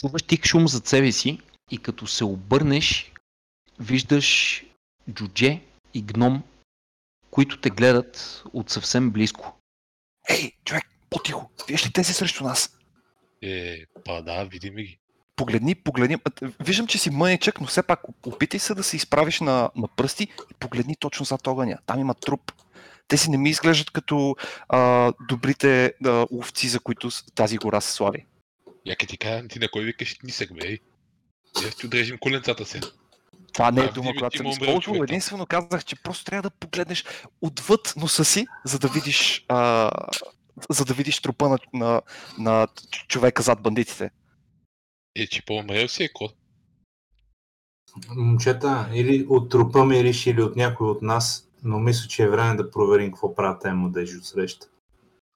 чуваш тих шум зад себе си и като се обърнеш, виждаш джудже и гном, които те гледат от съвсем близко. Ей, човек, по-тихо, виж ли тези срещу нас? Е, па да, видим ги. Погледни, погледни. Виждам, че си мъничък, но все пак опитай се да се изправиш на, на пръсти и погледни точно зад огъня. Там има труп. Те си не ми изглеждат като а, добрите а, ловци, за които тази гора се слави. Яке ти кажа, ти на кой викаш нисък, бе? Я ще отрежем коленцата се. Това не е А, дума, видимо, която ти съм използвал. Единствено казах, че просто трябва да погледнеш отвъд носа си, за да видиш, а, за да видиш трупа на, на, на човека зад бандитите. Е, че по-умрел си е кот. Момчета, или от трупа Мириш, или от някой от нас, но мисля, че е време да проверим какво правят те младежи от среща.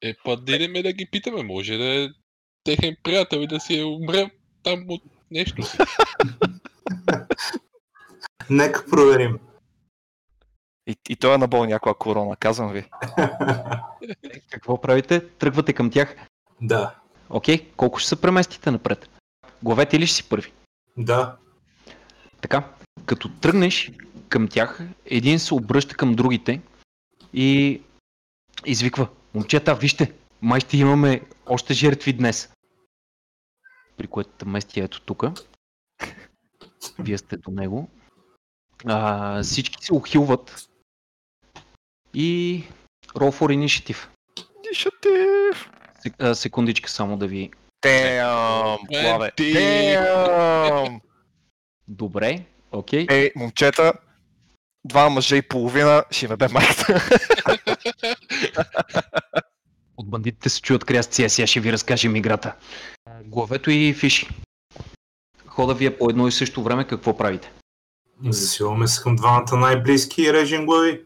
Е, па дидеме да ги питаме, може да е техен приятел и да си е умрел там от нещо. Нека проверим. И, и той е набол някаква корона, казвам ви. Какво правите? Тръгвате към тях. да, Окей, колко ще се преместите напред? Главете ли ще си първи? да. Така, като тръгнеш към тях, един се обръща към другите и извиква. Момчета, вижте, май ще имаме още жертви днес. При което мести ето тук. Вие сте до него. А, всички се ухилват. И Roll for Initiative. Initiative! Секундичка само да ви... Damn, плаве. Twenty. Damn! Добре, окей. Ей, момчета, два мъже и половина, ще ме бе майката. От бандитите се чуят крясци, а сега ще ви разкажем играта. Главето и фиши. Хода ви е по едно и също време, какво правите? Засилваме се към двамата най-близки и режем глави.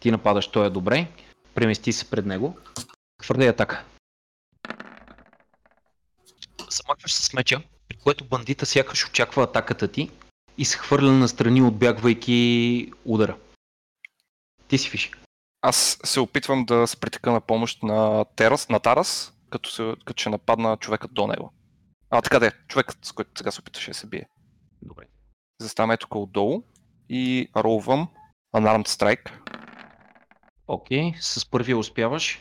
Ти нападаш, той е добре. Премести се пред него. Хвърляй атака. Замахваш се с меча, при което бандита сякаш очаква атаката ти и се хвърля настрани, отбягвайки удара. Ти си фиши. Аз се опитвам да се притека на помощ на, терас, на Тарас, като, се, като ще нападна човекът до него. А, така де, човекът, с който сега се опитваше да се бие. Добре. Заставам ето тук отдолу и ролвам Unarmed Strike. Окей, с първия успяваш.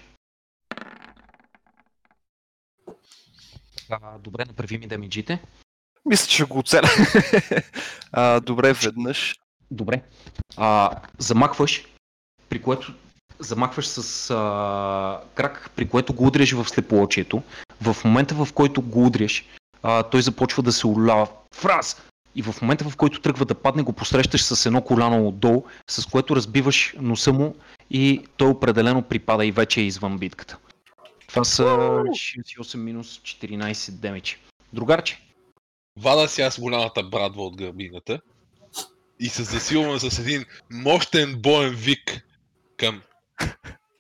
А, добре, направи ми демиджите. Мисля, че го оцеля. добре, веднъж. Добре. А, замахваш, при което замахваш с а, крак, при което го удряш в слепоочието. В момента, в който го удряш, а, той започва да се улява. Фраз! И в момента, в който тръгва да падне, го посрещаш с едно коляно отдолу, с което разбиваш носа му и той определено припада и вече е извън битката. Това са 68 минус 14 демичи. Другарче, Вада си аз голямата брадва от гърбината и се засилвам с един мощен боен вик към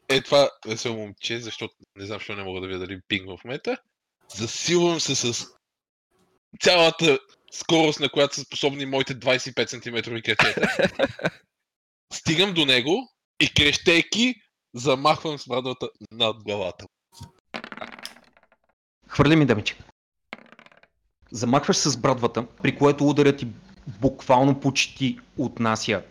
е това весело момче, защото не знам, защо не мога да видя дали пинг в момента. Засилвам се с цялата скорост, на която са способни моите 25 см крачета. Стигам до него и крещейки замахвам с брадвата над главата. Хвърли ми демичи. Замахваш с брадвата, при което ударът ти буквално почти отнася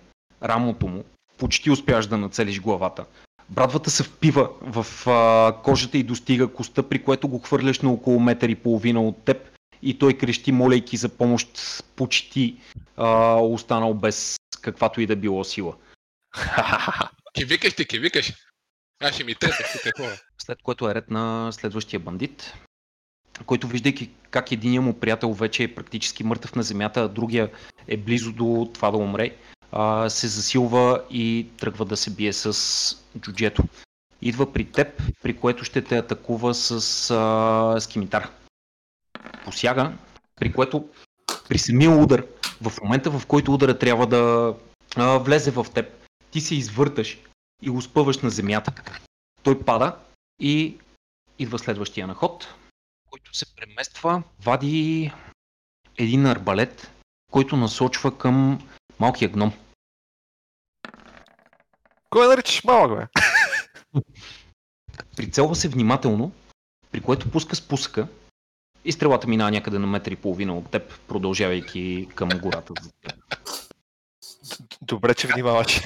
рамото му. Почти успяваш да нацелиш главата. Брадвата се впива в а, кожата и достига коста, при което го хвърляш на около метър и половина от теб и той крещи, молейки за помощ, почти а, останал без каквато и да било сила. Ке викаш ти, ке викаш. Аз ще ми трепеш тук хора. След което е ред на следващия бандит, който виждайки как единия му приятел вече е практически мъртъв на земята, а другия е близо до това да умре, а, се засилва и тръгва да се бие с джуджето. Идва при теб, при което ще те атакува с а, скимитар. Посяга, при което при самия удар, в момента в който удара трябва да а, влезе в теб, ти се извърташ и го спъваш на земята. Той пада и идва следващия на ход, който се премества, вади един арбалет, който насочва към малкия гном. Кой наричаш малък, бе? Прицелва се внимателно, при което пуска спуска и стрелата минава някъде на метър и половина от теб, продължавайки към гората. Добре, че внимаваш.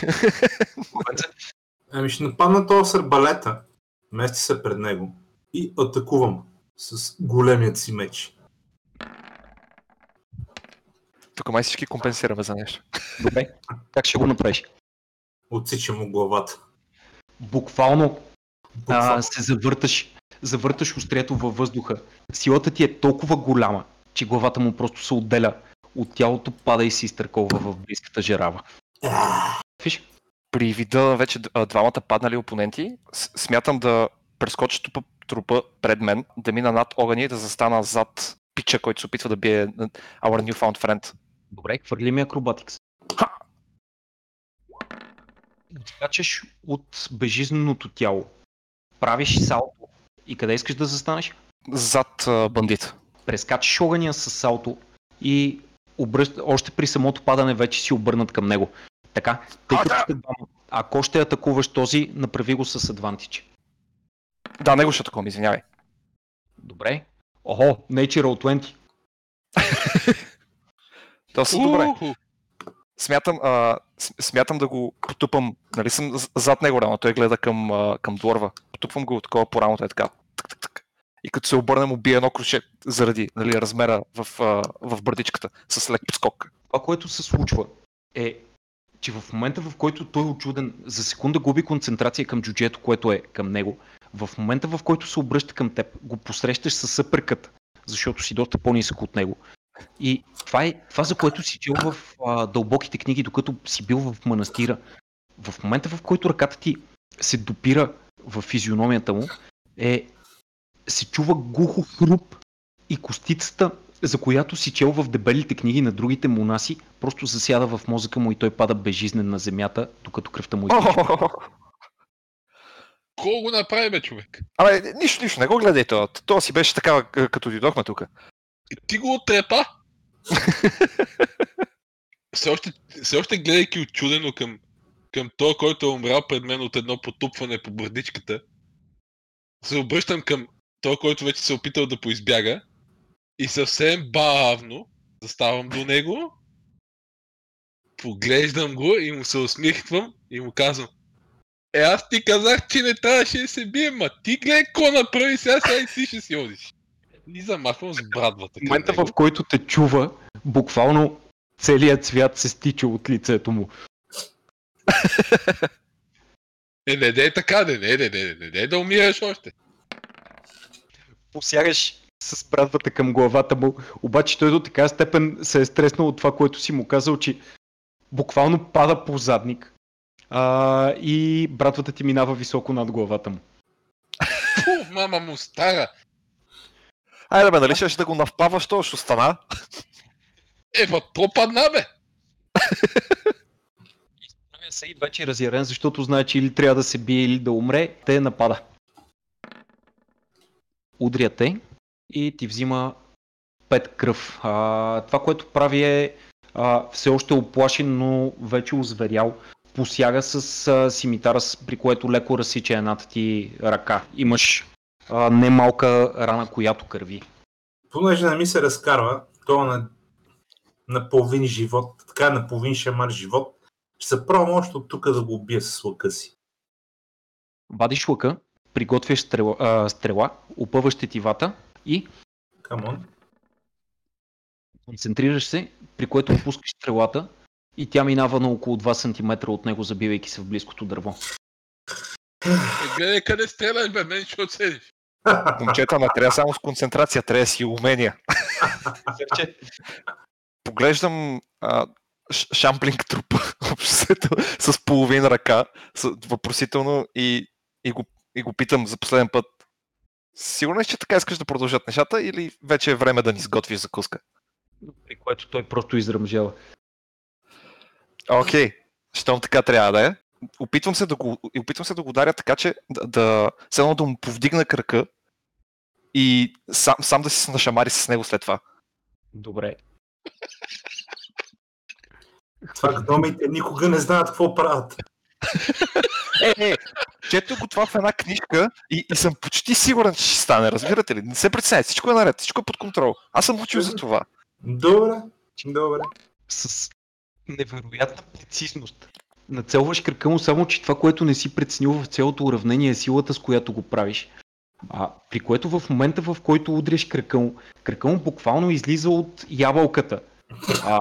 Ами ще нападна този с арбалета, мести се пред него и атакувам с големият си меч. Тук май всички компенсираме за нещо. Добре, как ще го направиш? Отсичам му главата. Буквално Буквално. а, се завърташ, завърташ острието във въздуха. Силата ти е толкова голяма, че главата му просто се отделя от тялото, пада и се изтъркова в близката жерава. Виж, При вида вече двамата паднали опоненти, смятам да прескоча трупа, трупа пред мен, да мина над огъня и да застана зад пича, който се опитва да бие our newfound friend. добре, хвърли ми акробатикс. Ха! Скачаш от безжизненото тяло. Правиш салто. И къде искаш да застанеш? Зад а, бандит. Прескачаш огъня с салто и обръщ... още при самото падане вече си обърнат към него. Така, тъй като сте двама, ако ще атакуваш този, направи го с адвантич. Да, него ще атакувам, извинявай. Добре. Охо, Natural 20. Доста добре. Смятам, а, смятам да го потупам, нали съм зад него рано, той гледа към, а, към дворва. Потупвам го такова по рамото е така. Тък, тък, тък. И като се обърне му бие едно круше заради нали, размера в, а, в бърдичката с лек подскок. Това, което се случва е, че в момента в който той е очуден, за секунда губи концентрация към джуджето, което е към него. В момента в който се обръща към теб, го посрещаш със съпрекът, защото си доста по-нисък от него. И това е това, за което си чел в а, дълбоките книги, докато си бил в манастира. В момента, в който ръката ти се допира в физиономията му, е, се чува глухо хруп и костицата, за която си чел в дебелите книги на другите монаси, просто засяда в мозъка му и той пада безжизнен на земята, докато кръвта му изтича. Кой го направи, човек? Абе, нищо, нищо, не го гледай това. То си беше такава, като дойдохме тук. И Ти го отрепа? все, още, все още гледайки очудено към, към той, който е умрял пред мен от едно потупване по бърдичката, се обръщам към той, който вече се е опитал да поизбяга и съвсем бавно заставам до него, поглеждам го и му се усмихвам и му казвам Е, аз ти казах, че не трябваше да се бием, ма ти гледай какво направи сега, сега и ти ще си одиш. и замахвам с брадвата. В момента, в който те чува, буквално целият цвят се стича от лицето му. Е, не, не е така, не, не, не, не, не, не, да умираш още. Посягаш с брадвата към главата му, обаче той до така степен се е стреснал от това, което си му казал, че буквално пада по задник а, и брадвата ти минава високо над главата му. Фу, мама му стара. Айде бе, нали ще да го навпаваш, то ще остана. Е, ма, то падна, бе. И вече е разярен, защото знае, че или трябва да се бие, или да умре, те напада. Удря те и ти взима 5 кръв. А, това, което прави е а, все още оплашен, но вече озверял. Посяга с а, симитара, при което леко разсича едната ти ръка. Имаш а, немалка рана, която кърви. Понеже не ми се разкарва, то на, на половин живот, така на половин шамар живот, ще се пробвам още от тук да го убия с лъка си. Вадиш лъка, приготвяш стрела, а, стрела опъваш тетивата и Камон. Концентрираш се, при което пускаш стрелата и тя минава на около 2 см от него, забивайки се в близкото дърво. Е, гледай къде стреляш, бе, мен ще оцелиш. Момчета, не трябва само с концентрация, трябва си умения. Поглеждам а, Ш- шамплинг трупа с половин ръка, с, въпросително и, и, го, и го питам за последен път. Сигурно ли, че така искаш да продължат нещата или вече е време да ни сготвиш закуска? При което той просто изръмжава. Окей, щом така трябва да е. Опитвам се да го, опитвам се да го ударя така, че да, да, все едно да му повдигна кръка и сам, сам да си се нашамари с него след това. Добре. Това гномите никога не знаят какво правят. Е, е, чето го това в една книжка и, и съм почти сигурен, че ще стане, разбирате ли? Не се притеснявайте, всичко е наред, всичко е под контрол. Аз съм учил за това. Добре, добре. С невероятна прецизност. Нацелваш кръка му, само че това, което не си преценил в цялото уравнение е силата, с която го правиш. А, при което в момента, в който удреш кръка му, кръка му буквално излиза от ябълката. А,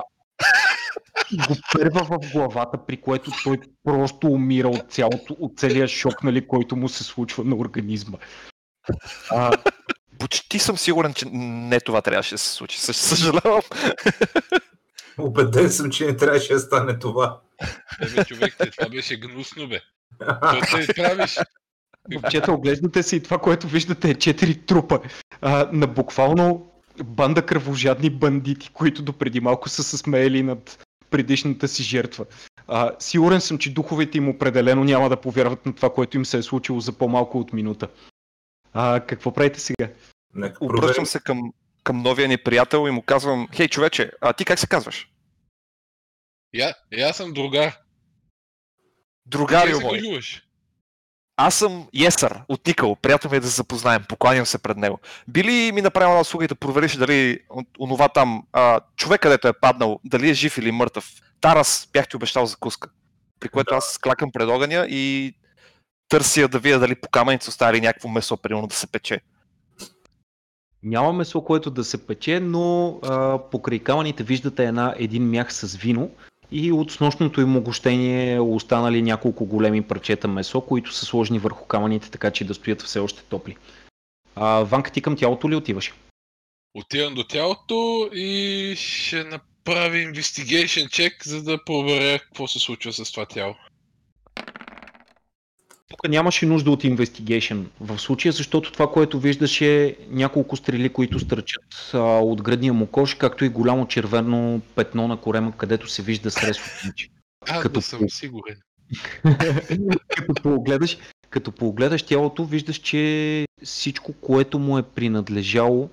го първа в главата, при което той просто умира от, цялото, от целия шок, нали, който му се случва на организма. А, Почти съм сигурен, че не това трябваше да се случи. Съж- Съжалявам. Убеден съм, че не трябваше да стане това. Е, бе, човек, това беше гнусно, бе. Той те изправиш. Момчета, оглеждате се и това, което виждате е четири трупа а, на буквално банда кръвожадни бандити, които допреди малко са се смеели над предишната си жертва. А, сигурен съм, че духовете им определено няма да повярват на това, което им се е случило за по-малко от минута. А, какво правите сега? Нека. Обръщам се към, към новия ни приятел и му казвам, хей човече, а ти как се казваш? Я, аз съм другар. Другарио мой. Аз съм Есър от Никъл. Приятно ми е да се запознаем. Покланям се пред него. Би ли ми направил една услуга и да провериш дали он- онова там, а, човек където е паднал, дали е жив или мъртъв? Тарас бях ти обещал закуска. При което аз клакам пред огъня и търся да видя дали по камъница оставили някакво месо, примерно да се пече. Няма месо, което да се пече, но а, покрай камъните виждате една, един мях с вино и от снощното им огощение останали няколко големи парчета месо, които са сложени върху камъните, така че да стоят все още топли. А, Ванка, ти към тялото ли отиваш? Отивам до тялото и ще направя investigation check, за да проверя какво се случва с това тяло. Тук нямаше нужда от investigation в случая, защото това, което виждаш е няколко стрели, които стърчат а, от гръдния му кош, както и голямо червено петно на корема, където се вижда срез. Аз Като съм сигурен. като погледаш, като погледаш тялото, виждаш, че всичко, което му е принадлежало,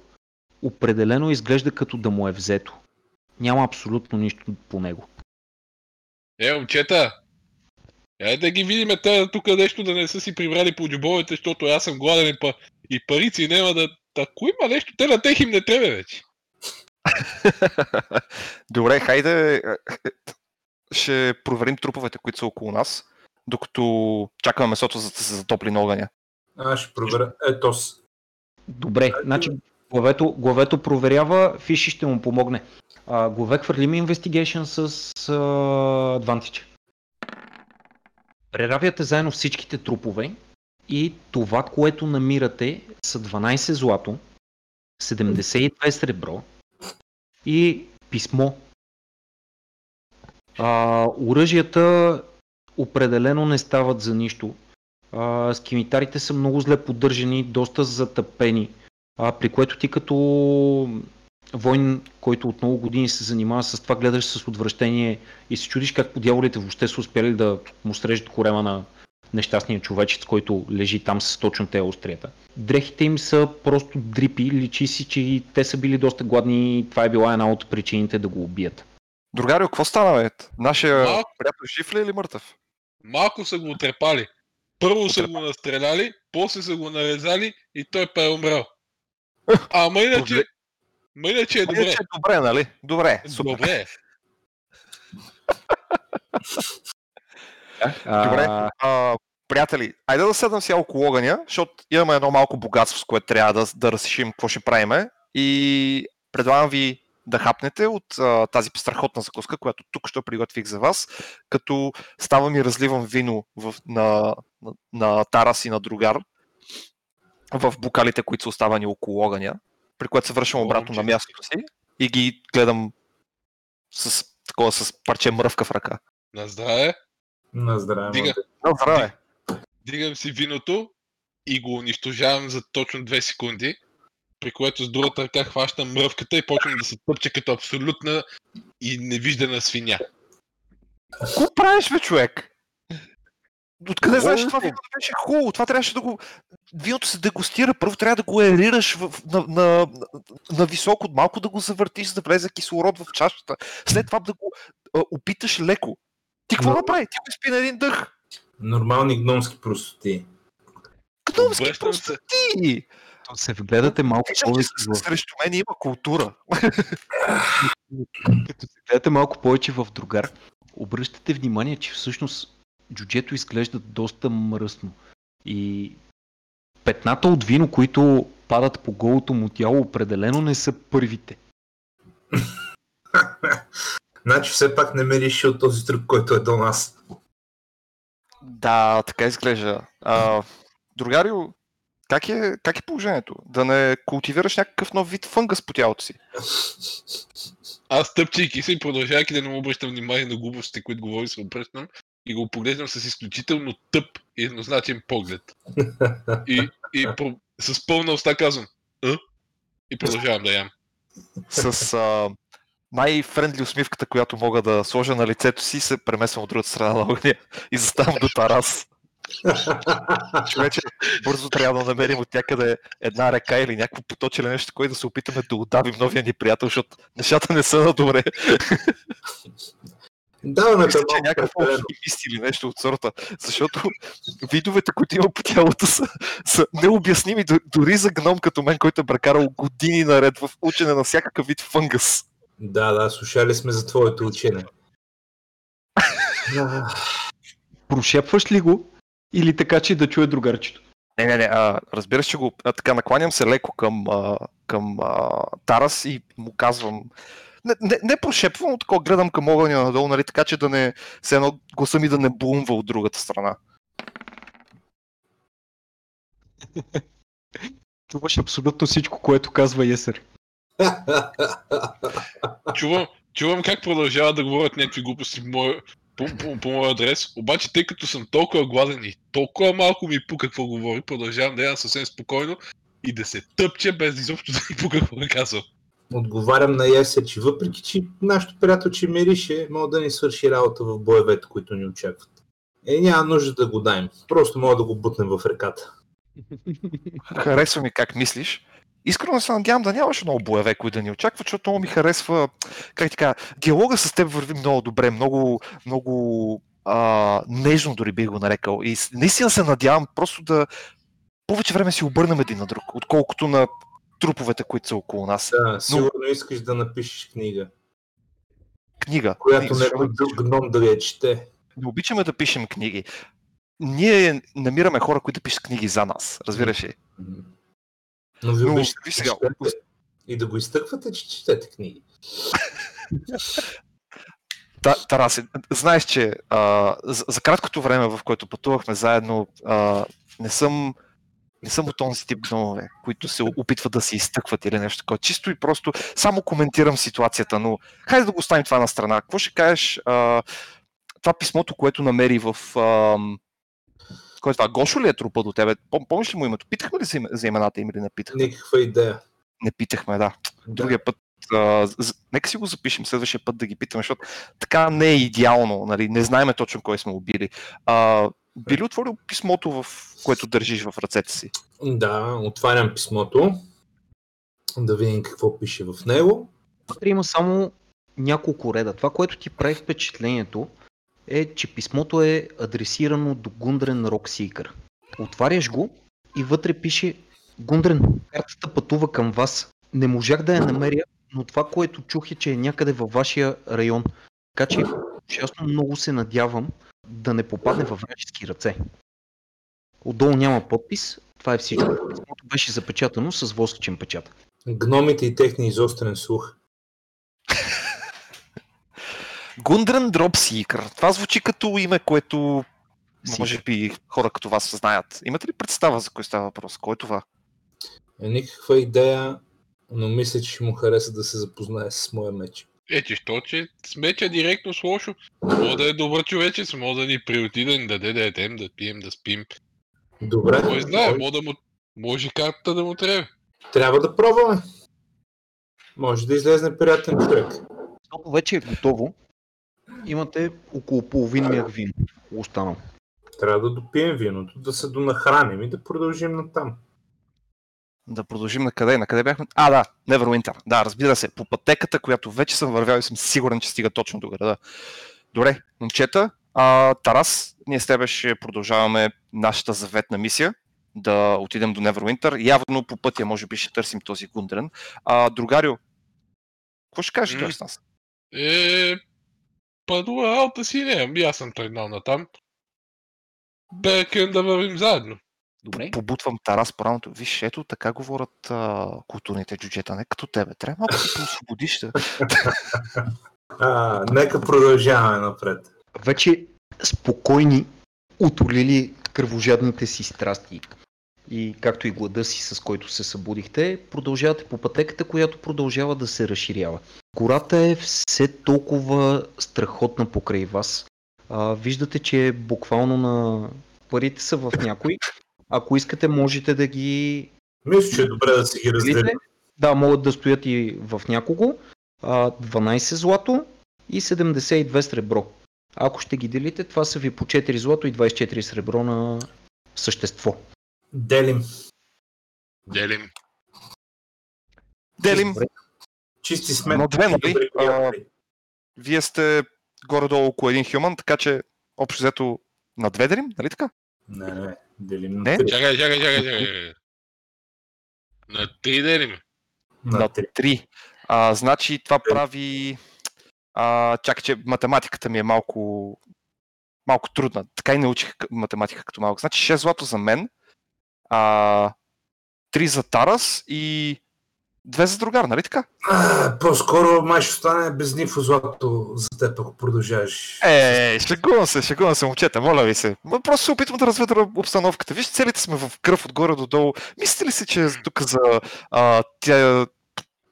определено изглежда като да му е взето. Няма абсолютно нищо по него. Е, момчета! Е, да ги видиме те тук нещо да не са си прибрали по джобовете, защото аз съм гладен и, па, и парици няма да... Ако има нещо, те на тех им не трябва вече. Добре, хайде. Ще проверим труповете, които са около нас, докато чакаме месото за да се затопли на огъня. Аз ще проверя. Ето с. Добре, значи Главето, главето проверява, Фиши ще му помогне. А, главе хвърли ми Investigation с а, Advantage. Преравяте заедно всичките трупове и това, което намирате са 12 злато, 72 сребро и писмо. А, оръжията определено не стават за нищо. А, скимитарите са много зле поддържани, доста затъпени, а, при което ти като войн, който от много години се занимава с това, гледаш с отвращение и се чудиш как по дяволите въобще са успели да му срежат корема на нещастния човечец, който лежи там с точно тези острията. Дрехите им са просто дрипи, личи си, че и те са били доста гладни и това е била една от причините да го убият. Другарио, какво стана, бе? Нашия Малко. приятел жив ли е или мъртъв? Малко са го отрепали. Първо са го настреляли, после са го нарезали и той па е умрял. Ама иначе, Добре. ма иначе е добре. Иначе е добре, нали? Добре, супер. Добре. Добре. А, приятели, айде да седнем сега около огъня, защото имаме едно малко богатство, с което трябва да, да разрешим какво ще правиме. И предлагам ви да хапнете от а, тази страхотна закуска, която тук ще приготвих за вас, като ставам и разливам вино в, на, на, на Тарас и на Другар в букалите, които са оставани около огъня, при което се връщам обратно на мястото си и ги гледам с такова с парче мръвка в ръка. На здраве. На здраве. Дига. На здраве! Дигам си виното и го унищожавам за точно 2 секунди, при което с другата ръка хващам мръвката и почвам да се тъпча като абсолютна и невиждана свиня. Какво правиш, бе, човек? Откъде знаеш, е това вино беше хубаво? Това трябваше да го... Виното се дегустира. Първо трябва да го ерираш в, на, на, на високо, малко да го завъртиш, за да влезе кислород в чашата. След това да го а, опиташ леко. Ти какво направи? Ти го изпи на един дъх. Нормални гномски простоти. Гномски простоти! Като се вгледате малко повече срещу мен има култура. Като се гледате малко повече в другар, обръщате внимание, че всъщност джуджето изглежда доста мръсно. И петната от вино, които падат по голото му тяло, определено не са първите. Значи все пак не ме реши от този труп, който е до нас. Да, така изглежда. А, другарио, как е, как е положението? Да не култивираш някакъв нов вид фънгъс по тялото си? Аз тъпчайки се и продължавайки да не му обръщам внимание на глупостите, които говори, се обръщам и го поглеждам с изключително тъп и еднозначен поглед. И, и про... с пълна уста казвам, а? И продължавам да ям. с а, най-френдли усмивката, която мога да сложа на лицето си, се премесвам от другата страна на огня и заставам до Тарас. Човече, бързо трябва да намерим от някъде една река или някакво поточе или нещо, което да се опитаме да удавим новия ни приятел, защото нещата не са на добре. Даваме Мисля, те че е някакъв алхимист или нещо от сорта, защото видовете, които има по тялото са, са необясними дори за гном като мен, който е прекарал години наред в учене на всякакъв вид фънгъс. Да, да, слушали сме за твоето учене. Прошепваш ли го или така, че да чуе другарчето? Не, не, не, а, разбираш, че го а, така накланям се леко към, а, към а, Тарас и му казвам. Не, не, не прошепвам, такова гледам към огъня надолу, нали, така че да не, все едно гласа ми да не блумва от другата страна. Чуваш абсолютно всичко, което казва Есер. Чувам, чувам как продължават да говорят някакви глупости по моя, по, по, по моя адрес, обаче тъй като съм толкова гладен и толкова малко ми пука какво говори, продължавам да ям съвсем спокойно и да се тъпча без изобщо да ми пука какво е казал. Отговарям на Ясе, че въпреки, че нашето приятелче мирише, мога да ни свърши работа в боевете, които ни очакват. Е, няма нужда да го даем. Просто мога да го бутнем в реката. Харесва ми как мислиш. Искрено се надявам да нямаш много боеве, които да ни очакват, защото много ми харесва, как ти кажа, диалога с теб върви много добре, много, много а, нежно дори бих го нарекал. И наистина се надявам просто да повече време си обърнем един на друг, отколкото на труповете, които са около нас. Да, сигурно искаш да напишеш книга, Книга. която защо друг гном да я чете. не обичаме да пишем книги. Ние намираме хора, които пишат книги за нас. Разбираш ли? Но ви Но, обичате да сега. И да го изтъквате, че четете книги. Та, Тараси, знаеш, че а, за, за краткото време, в което пътувахме заедно, а, не съм не съм от този тип гномове, които се опитват да се изтъкват или нещо такова. Чисто и просто само коментирам ситуацията, но хайде да го оставим това на страна. Какво ще кажеш? А, това писмото, което намери в... А, кой е това? Гошо ли е трупа до тебе? Пом- Помниш ли му името? Питахме ли за, име- за имената им или не питахме? Никаква идея. Не питахме, да. Другия път, а, нека си го запишем следващия път да ги питаме, защото така не е идеално, нали? не знаеме точно кой сме убили. А, би ли отворил писмото, в което държиш в ръцете си? Да, отварям писмото. Да видим какво пише в него. Вътре има само няколко реда. Това, което ти прави впечатлението е, че писмото е адресирано до Гундрен Роксикър. Отваряш го и вътре пише Гундрен, картата пътува към вас. Не можах да я намеря, но това, което чух е, че е някъде във вашия район. Така че честно много се надявам да не попадне във вражески ръце. Отдолу няма подпис, това е всичко. Писмото беше запечатано с восъчен печат. Гномите и техния изострен слух. Гундрен Дропсикър. Това звучи като име, което може би хора като вас знаят. Имате ли представа за кой става въпрос? Кой е това? Е, никаква идея, но мисля, че ще му хареса да се запознае с моя меч. Е, че що, че смеча директно с лошо. Може да е добър човечец, може да ни приотиде, да ни даде да едем, да пием, да спим. Добре, Кой знае, може да му... Може картата да му трябва. трябва да пробваме. Може да излезне приятен човек. Защото вече е готово. Имате около половин мяк вино останал. Трябва да допием виното, да се донахраним и да продължим натам. Да продължим на къде? На къде бяхме? А, да, Neverwinter. Да, разбира се, по пътеката, която вече съм вървял и съм сигурен, че стига точно до града. Добре, момчета, а, Тарас, ние с тебе ще продължаваме нашата заветна мисия да отидем до Neverwinter. Явно по пътя, може би, ще търсим този Гундрен. А, другарио, какво ще кажеш той с нас? Е, падува работа си не, ами аз съм тръгнал натам. Бекен да вървим заедно. Добре. Побутвам Тарас по рамото. Виж, ето така говорят а, културните джуджета, не като тебе. Трябва малко да се освободиш. А, нека продължаваме напред. Вече спокойни, утолили кръвожадните си страсти и както и глада си, с който се събудихте, продължавате по пътеката, която продължава да се разширява. Гората е все толкова страхотна покрай вас. А, виждате, че буквално на парите са в някой. Ако искате, можете да ги Мисля, че е добре да си ги Разделите? Да, могат да стоят и в някого. А, 12 злато и 72 сребро. Ако ще ги делите, това са ви по 4 злато и 24 сребро на същество. Делим. Делим. Делим. Добре. Чисти сме. Но две, нали? Вие сте горе-долу около един хюман, така че общо взето на две делим, нали така? Не, не, делим на Не? три. Чакай, чакай, чакай, чакай. На три делим. На три. Три. А, значи това прави... А, чакай, че математиката ми е малко, малко трудна. Така и научих математика като малко. Значи 6 злато за мен, а, 3 за Тарас и 2 за другар, нали така? А, по-скоро май ще остане без нифо злато за теб, ако продължаваш. Е, шегувам се, шегувам се, момчета, моля ви се. Ма Просто се опитвам да разведра обстановката. Виж, целите сме в кръв отгоре до долу. Мислите ли си, че тук за а, тя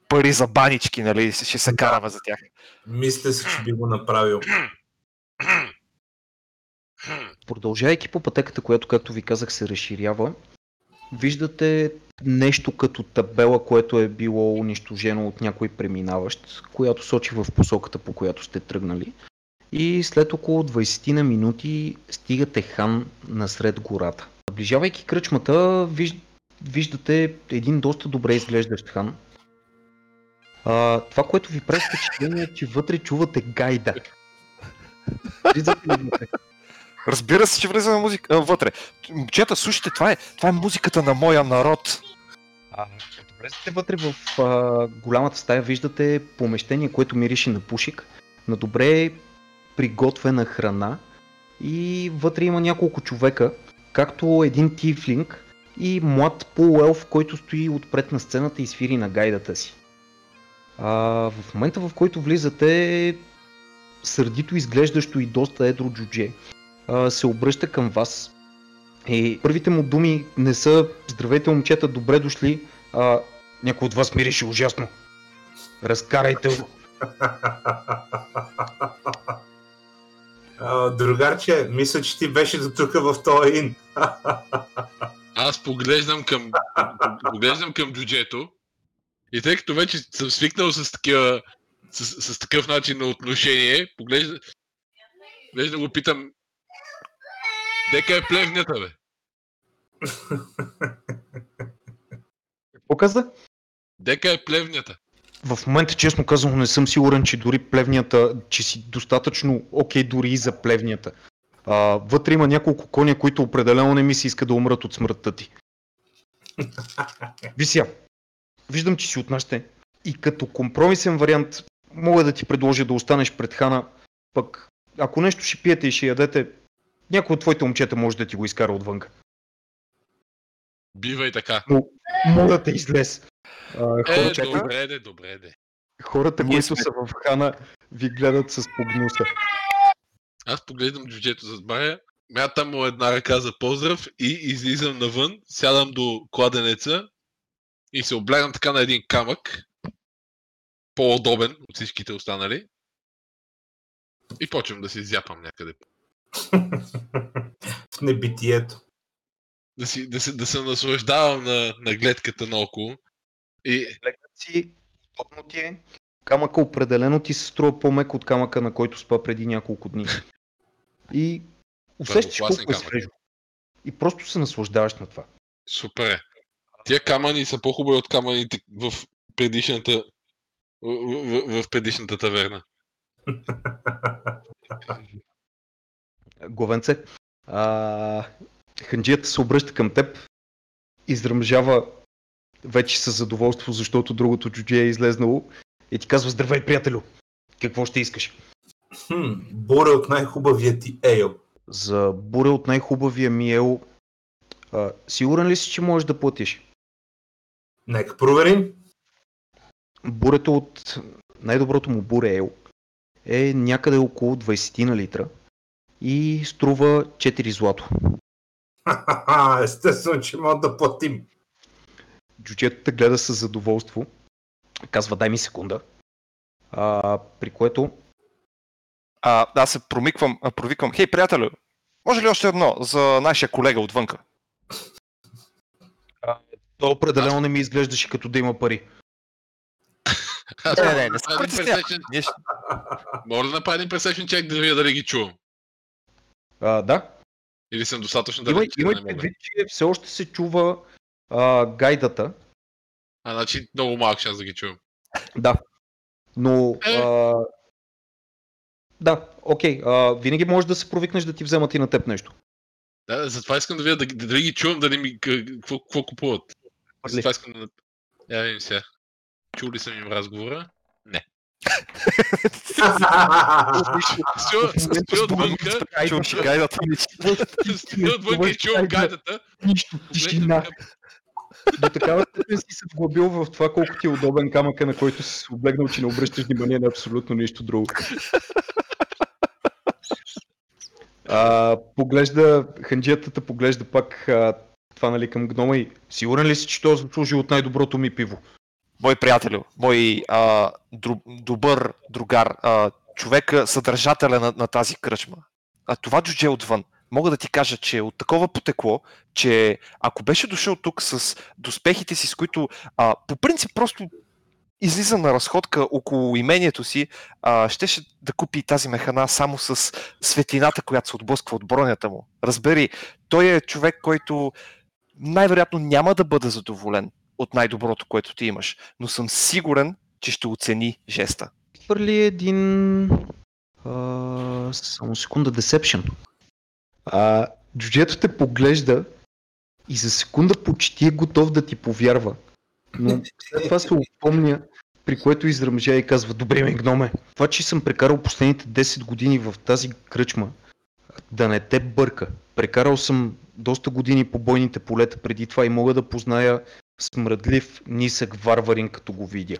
пари за банички, нали, ще се караме за тях? Мисля си, че би го направил. Продължавайки по пътеката, която, както ви казах, се разширява, виждате нещо като табела, което е било унищожено от някой преминаващ, която сочи в посоката, по която сте тръгнали. И след около 20 на минути стигате хан насред гората. Наближавайки кръчмата, виж... виждате един доста добре изглеждащ хан. А, това, което ви прави впечатление е, че вътре чувате гайда. Влизате ли вътре? Разбира се, че влизаме музика а, вътре. Момчета, слушайте, това е, това е музиката на моя народ. А, като влезете вътре в а, голямата стая, виждате помещение, което мирише на пушик, на добре приготвена храна и вътре има няколко човека, както един тифлинг и млад полуелф, който стои отпред на сцената и свири на гайдата си. А, в момента в който влизате, сърдито изглеждащо и доста едро джудже а, се обръща към вас. И първите му думи не са Здравейте момчета, добре дошли, а някой от вас мирише ужасно. Разкарайте го. Другарче, мисля, че ти беше до тук в този ин. Аз поглеждам към, поглеждам към джуджето и тъй като вече съм свикнал с, такива, с, с такъв начин на отношение, поглежда, поглеждам го питам, дека е плевнята, бе? Какво каза? Дека е плевнята? В момента, честно казано, не съм сигурен, че дори плевнията, че си достатъчно окей дори и за плевнията. А, вътре има няколко коня, които определено не ми се иска да умрат от смъртта ти. Вися, виждам, че си от нашите. И като компромисен вариант, мога да ти предложа да останеш пред хана, пък ако нещо ще пиете и ще ядете, някой от твоите момчета може да ти го изкара отвънка. Бива и така. Моля те излез. А, Е, хората, добре де, добре де. хората Ние които сме- са в хана, ви гледат с погнуса. Аз поглеждам джуджето с бая, мятам му една ръка за поздрав и излизам навън, сядам до кладенеца и се облягам така на един камък, по-удобен от всичките останали. И почвам да си зяпам някъде. в небитието. Да, си, да, се, да се наслаждавам на, на гледката наоколо. И Легнат си, удобно ти е. Камъка определено ти се струва по-мек от камъка, на който спа преди няколко дни. И усещаш колко е камък. свежо. И просто се наслаждаваш на това. супер е. Тия камъни са по-хубави от камъните в предишната в, в, в предишната таверна. Главенце, а, ханджията се обръща към теб, изръмжава вече със задоволство, защото другото джудже е излезнало и ти казва Здравей, приятелю! Какво ще искаш? Хм, буре от най-хубавия ти ейл. За буре от най-хубавия ми ел, а, сигурен ли си, че можеш да платиш? Нека проверим. Бурето от най-доброто му буре ел е някъде около 20 на литра и струва 4 злато. Естествено, че мога да платим. Джуджето те гледа с задоволство, казва дай ми секунда, а, при което А, аз се промиквам, а, провиквам. Хей, приятелю, може ли още едно за нашия колега отвънка? то определено не ми изглеждаше като да има пари. Аз Не, мога не, да не се Ние ще... Мога да направя един пресечен чек да видя дали ги чувам. А, да, Или съм достатъчно да имай не мога. предвид, че все още се чува а, гайдата. А, значи много малък шанс да ги чувам. Да. Но. Е. А, да, окей. А, винаги можеш да се провикнеш да ти вземат и на теб нещо. Да, затова искам да видя дали, дали ги чувам, дали ми к- какво, какво купуват. Затова искам да... Я видим сега. Чули съм им разговора. Стоя стоя отвънка, си гайдата ми. стоя отвънка и чувам гайдата. Нищо, тишина. До такава степен си се вглъбил в това колко ти е удобен камъка, на който си се облегнал, че не обръщаш внимание на абсолютно нищо друго. А, поглежда, ханджиятата поглежда пак а, това нали към гнома и сигурен ли си, че той заслужи от най-доброто ми пиво? Мой приятелю, мой а, дру, добър другар, а, човека, съдържателя на, на тази кръчма. А това джудже отвън. Мога да ти кажа, че е от такова потекло, че ако беше дошъл тук с доспехите си, с които а, по принцип просто излиза на разходка около имението си, а, щеше да купи тази механа само с светлината, която се отблъсква от бронята му. Разбери, той е човек, който най-вероятно няма да бъде задоволен от най-доброто, което ти имаш, но съм сигурен, че ще оцени жеста. Хвърли един... А, само секунда, Deception. А, джуджето те поглежда и за секунда почти е готов да ти повярва. Но след това се опомня, при което изръмжа и казва, добре ме гноме, това, че съм прекарал последните 10 години в тази кръчма, да не те бърка. Прекарал съм доста години по бойните полета преди това и мога да позная смръдлив, нисък варварин, като го видя.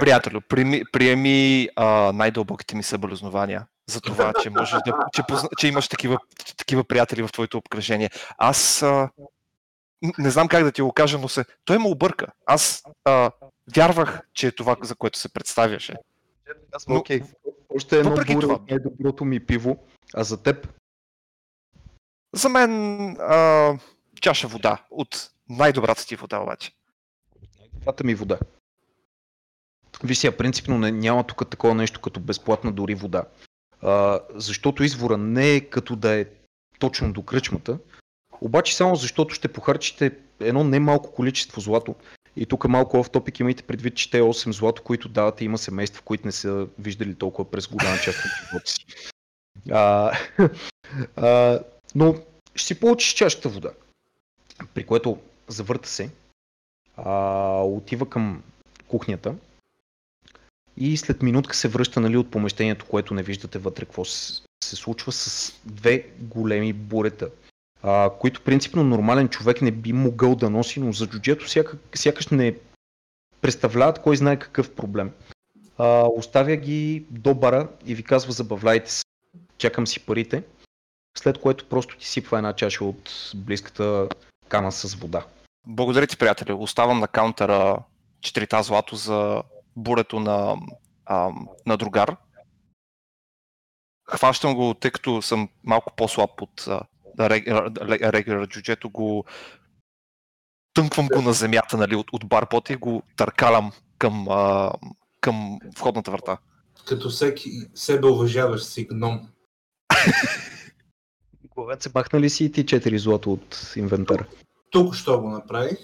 Приятелю, приеми, приеми а, най-дълбоките ми съболезнования за това, че, можеш да, че, позна, че имаш такива, такива приятели в твоето обкръжение. Аз а, не знам как да ти го кажа, но се, той ме обърка. Аз а, вярвах, че е това, за което се представяше. Аз Но- окей. Още едно въпреки буре това- от най-доброто ми пиво, а за теб За мен а, чаша вода от най-добрата ти вода обаче. Двата ми вода. Виж сега, принципно няма тук такова нещо като безплатна дори вода. А, защото извора не е като да е точно до кръчмата, обаче само защото ще похарчите едно немалко количество злато. И тук малко оф топик имайте предвид, че те 8 злато, които давате, има семейства, които не са виждали толкова през голяма част от живота си. А, а, но ще си получиш чашата вода. При което завърта се, а, отива към кухнята и след минутка се връща нали, от помещението, което не виждате вътре какво се, се случва с две големи бурета, а, които принципно нормален човек не би могъл да носи, но за джуджето сякаш, сякаш не представляват кой знае какъв проблем. А, оставя ги до бара и ви казва забавляйте се, чакам си парите, след което просто ти сипва една чаша от близката кана с вода. Благодаря ти, приятели. Оставам на каунтера 4 злато за бурето на, а, на другар. Хващам го, тъй като съм малко по-слаб от а, рег- регулар джуджето, го тънквам го на земята нали, от, от барпота и го търкалям към, а, към входната врата. Като всеки себе уважаващ си гном. Главец се махна ли си и ти 4 злото от инвентара? Тук що го направих.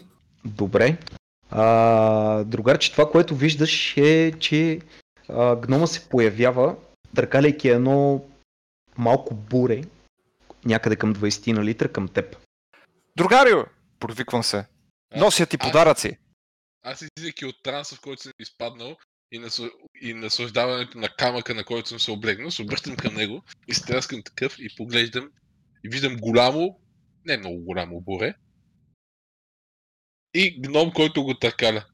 Добре. А, другарче, това, което виждаш е, че а, гнома се появява, търкаляйки едно малко буре, някъде към 20 на литра към теб. Другарио! Провиквам се. Нося ти аз- подаръци. Аз излизайки от транса, в който съм изпаднал и, насл... и наслаждаването на камъка, на който съм се облегнал, се обръщам към него и стряскам такъв и поглеждам виждам голямо, не много голямо буре и гном, който го търкаля.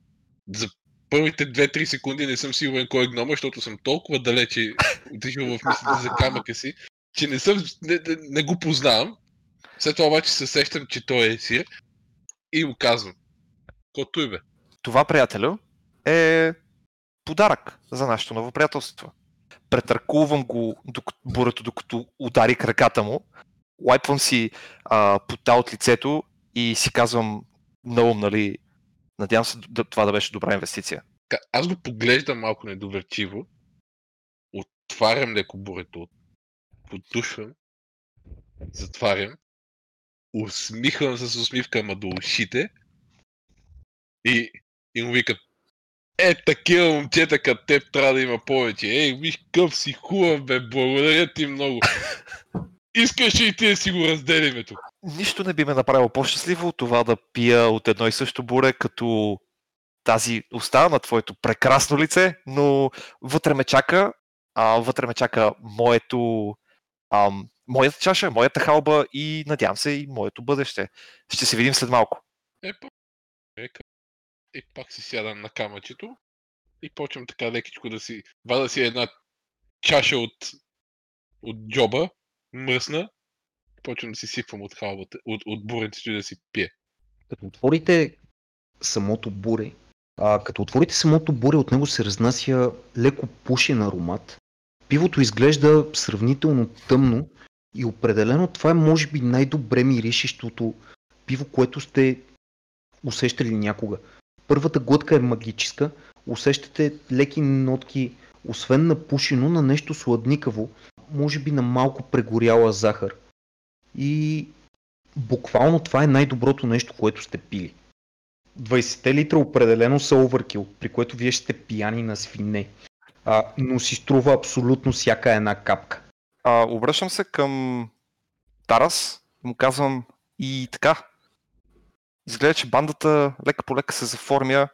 За първите 2-3 секунди не съм сигурен кой е гнома, защото съм толкова далече отишъл в мислите за камъка си, че не, съм, не, не, не го познавам. След това обаче се сещам, че той е сир и му казвам. Кото и бе. Това, приятелю, е подарък за нашето ново приятелство. Претъркувам го докато, бурето, докато удари краката му, лайпвам си а, пота от лицето и си казвам ум, нали, надявам се да, това да беше добра инвестиция. Аз го поглеждам малко недоверчиво, отварям леко бурето, подушвам, затварям, усмихвам се с усмивка, ама до ушите и, и му викат е, такива момчета като теб трябва да има повече. Ей, виж къв си хубав, бе, благодаря ти много. Искаш ли ти да си го разделиме тук? Нищо не би ме направило по-щастливо от това да пия от едно и също буре, като тази уста на твоето прекрасно лице, но вътре ме чака, а, вътре ме чака моето, ам, моята чаша, моята халба и надявам се и моето бъдеще. Ще се видим след малко. Е, па, река. И пак си сядам на камъчето и почвам така лекичко да си... Вада си една чаша от, от джоба, мръсна, почвам да си сипвам от халбата, от, от буренцето и да си пие. Като отворите самото буре, а, като отворите самото буре, от него се разнася леко пушен аромат. Пивото изглежда сравнително тъмно и определено това е може би най-добре миришещото пиво, което сте усещали някога. Първата глътка е магическа, усещате леки нотки, освен на пушено, на нещо сладникаво, може би на малко прегоряла захар. И буквално това е най-доброто нещо, което сте пили. 20 литра определено са оверкил, при което вие ще пияни на свине. А, но си струва абсолютно всяка една капка. А, обръщам се към Тарас му казвам и така. Изглежда, че бандата лека по лека се заформя.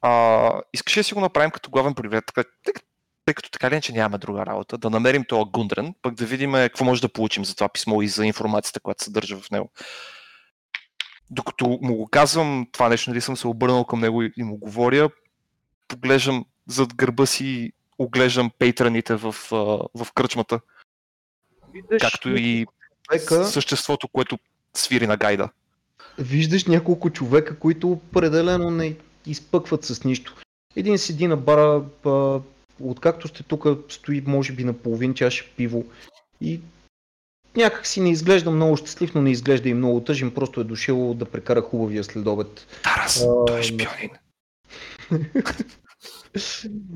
А, искаш ли да си го направим като главен привет? Така, тъй като така ли че нямаме друга работа, да намерим този Гундрен, пък да видим какво може да получим за това писмо и за информацията, която се държа в него. Докато му го казвам това нещо, нали съм се обърнал към него и му говоря, поглеждам зад гърба си, оглеждам пейтраните в, в кръчмата, Виждаш както и човека, съществото, което свири на гайда. виждаш няколко човека, които определено не изпъкват с нищо. Един седи на бара, откакто сте тук, стои може би на половин чаша пиво и някак си не изглежда много щастлив, но не изглежда и много тъжен, просто е дошъл да прекара хубавия следобед. Тарас, А, той е шпионин.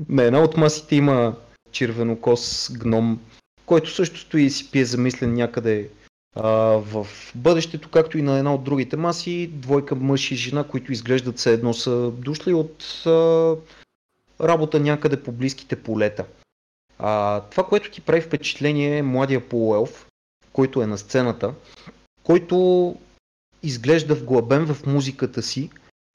На една от масите има червенокос гном, който също стои и си пие замислен някъде а, в бъдещето, както и на една от другите маси, двойка мъж и жена, които изглеждат се едно са дошли от а, работа някъде по близките полета. А, това, което ти прави впечатление е младия полуелф, който е на сцената, който изглежда вглъбен в музиката си,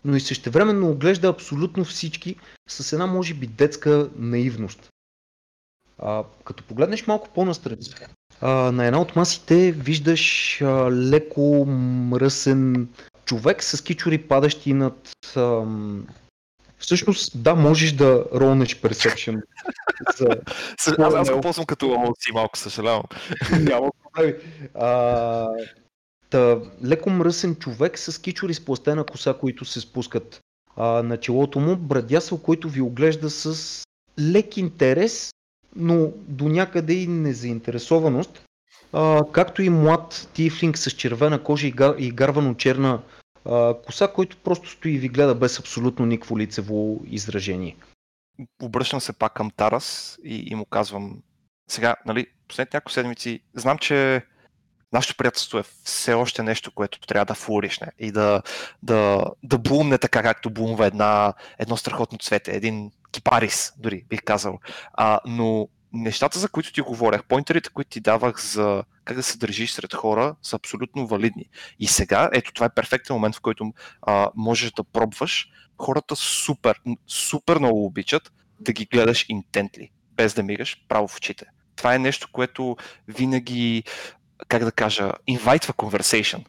но и същевременно оглежда абсолютно всички с една, може би, детска наивност. А, като погледнеш малко по-настрани, на една от масите виждаш а, леко мръсен човек с кичури падащи над... Всъщност, да, можеш да ролнеш Perception. За... Аз, аз го ползвам като лоси малко, съжалявам. Няма проблеми. А, та, леко мръсен човек с кичури с пластена коса, които се спускат а, на челото му, брадясъл, който ви оглежда с лек интерес, но до някъде и незаинтересованост, а, както и млад тифлинг с червена кожа и, га, и гарвано черна коса, който просто стои и ви гледа без абсолютно никакво лицево изражение. Обръщам се пак към Тарас и, и му казвам, сега, нали, последните няколко седмици, знам, че нашето приятелство е все още нещо, което трябва да флоришне и да, да, да блумне така, както блумва една, едно страхотно цвете, един кипарис, дори бих казал. А, но нещата, за които ти говорех, поинтерите, които ти давах за как да се държиш сред хора, са абсолютно валидни. И сега, ето това е перфектен момент, в който а, можеш да пробваш. Хората супер, супер много обичат да ги гледаш интентли, без да мигаш право в очите. Това е нещо, което винаги, как да кажа, инвайтва conversation.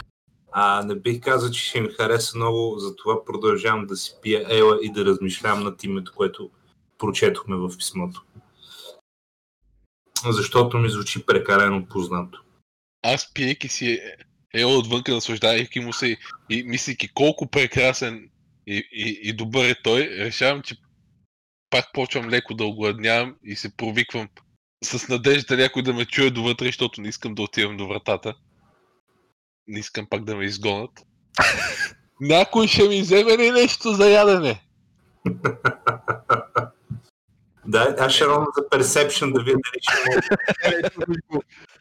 А, не бих казал, че ще ми хареса много, затова продължавам да си пия ела и да размишлявам над името, което прочетохме в писмото. Защото ми звучи прекалено познато. Аз пиейки си ела отвънка, наслаждайки му се и мислейки колко прекрасен и, и, и добър е той, решавам, че пак почвам леко да огладнявам и се провиквам с надежда някой да ме чуе довътре, защото не искам да отивам до вратата. Не искам пак да ме изгонят. Някой ще ми вземе ли нещо за ядене? Да, аз ще ровна за Perception да видя дали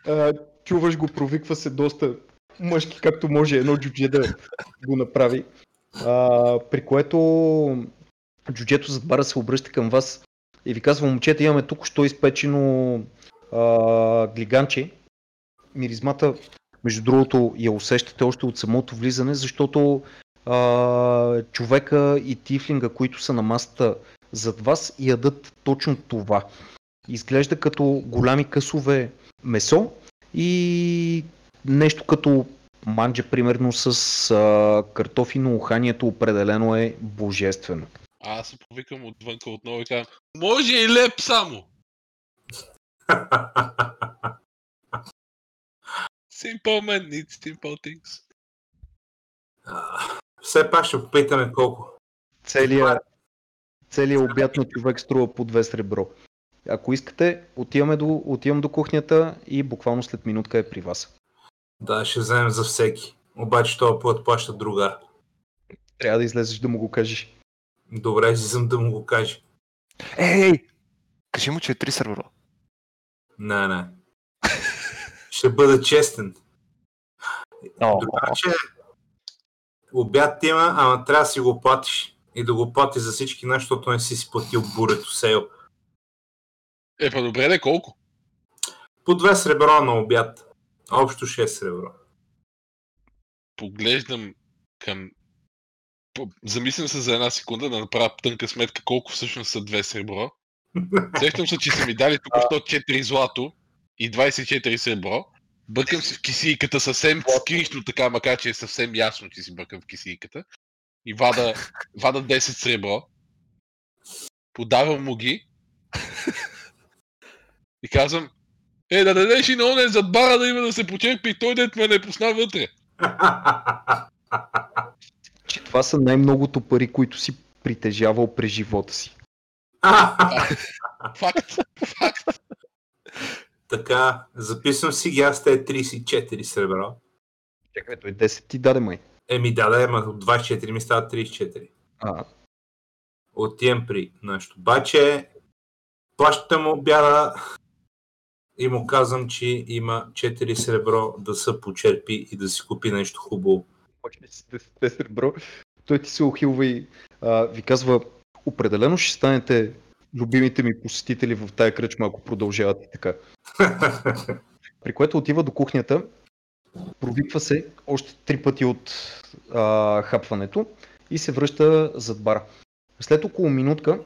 ще чуваш го, провиква се доста мъжки, както може едно джудже да го направи. А, при което джуджето зад бара се обръща към вас и ви казва, момчета, имаме тук що изпечено а, глиганче. Миризмата, между другото, я усещате още от самото влизане, защото а, човека и тифлинга, които са на масата зад вас, ядат точно това. Изглежда като голями късове месо и нещо като манджа, примерно с а, картофи, но уханието определено е божествено. А аз се повикам отвънка отново и казвам, може и леп само! Simple man needs simple things. А, Все пак ще попитаме колко. Целият, целият обяд на човек струва по две сребро. Ако искате, отиваме до, отивам до кухнята и буквално след минутка е при вас. Да, ще вземем за всеки. Обаче този път плаща друга. Трябва да излезеш да му го кажеш. Добре, излизам да му го кажа. Ей, ей! Кажи му, че е три сървъра. Не, не. Ще бъда честен. О, Другаче, обяд има, ама трябва да си го платиш. И да го плати за всички нас, защото не си си платил бурето сейл. Е, па добре, де колко? По две сребро на обяд. Общо 6 сребро. Поглеждам към... Замислям се за една секунда да направя тънка сметка колко всъщност са две сребро. Сещам се, че са ми дали тук 4 злато и 24 сребро. Бъркам си в кисийката съвсем скришно така, макар че е съвсем ясно, че си бъркам в кисийката. И вада, вада 10 сребро. Подавам му ги. И казвам, е, да дадеш и на онен зад бара да има да се почерпи и той дет ме не пусна вътре. Че това са най-многото пари, които си притежавал през живота си. Факт, факт. Така, записвам си ги, аз те 34 сребро. Чакай, той 10 ти даде май. Еми да, да, ама от 24 ми стават 34. А, Отивам при нашото баче, плащам му обяда и му казвам, че има 4 сребро да се почерпи и да си купи нещо хубаво. почне си 10 сребро. Той ти се ухилва и а, ви казва, определено ще станете любимите ми посетители в тая кръчма, ако продължавате така. При което отива до кухнята, провиква се още три пъти от а, хапването и се връща зад бара. След около минутка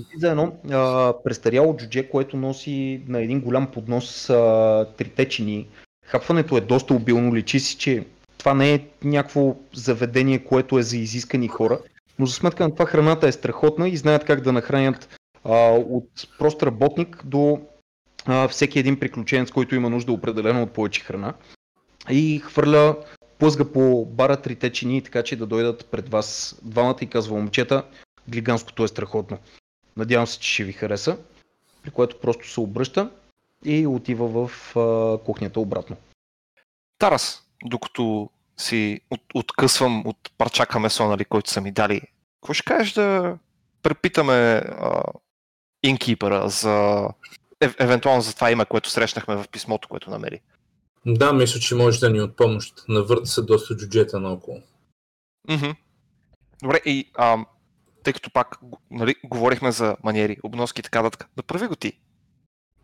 излиза едно а, престаряло джудже, което носи на един голям поднос а, трите чини. Хапването е доста обилно, личи си, че това не е някакво заведение, което е за изискани хора, но за сметка на това храната е страхотна и знаят как да нахранят а, от прост работник до а, всеки един приключенец, който има нужда определено от повече храна. И хвърля, плъзга по бара трите чини, така че да дойдат пред вас двамата и казва момчета, глиганското е страхотно. Надявам се, че ще ви хареса. При което просто се обръща и отива в а, кухнята обратно. Тарас, докато си от, откъсвам от парчака месо, нали, който са ми дали, какво ще кажеш да препитаме инкипера за ев, евентуално за това име, което срещнахме в писмото, което намери? да, мисля, че може да ни е от помощ. Навърта се доста джуджета наоколо. Мгм. Добре, и а, тъй като пак нали, говорихме за маниери, обноски и така нататък, направи го ти.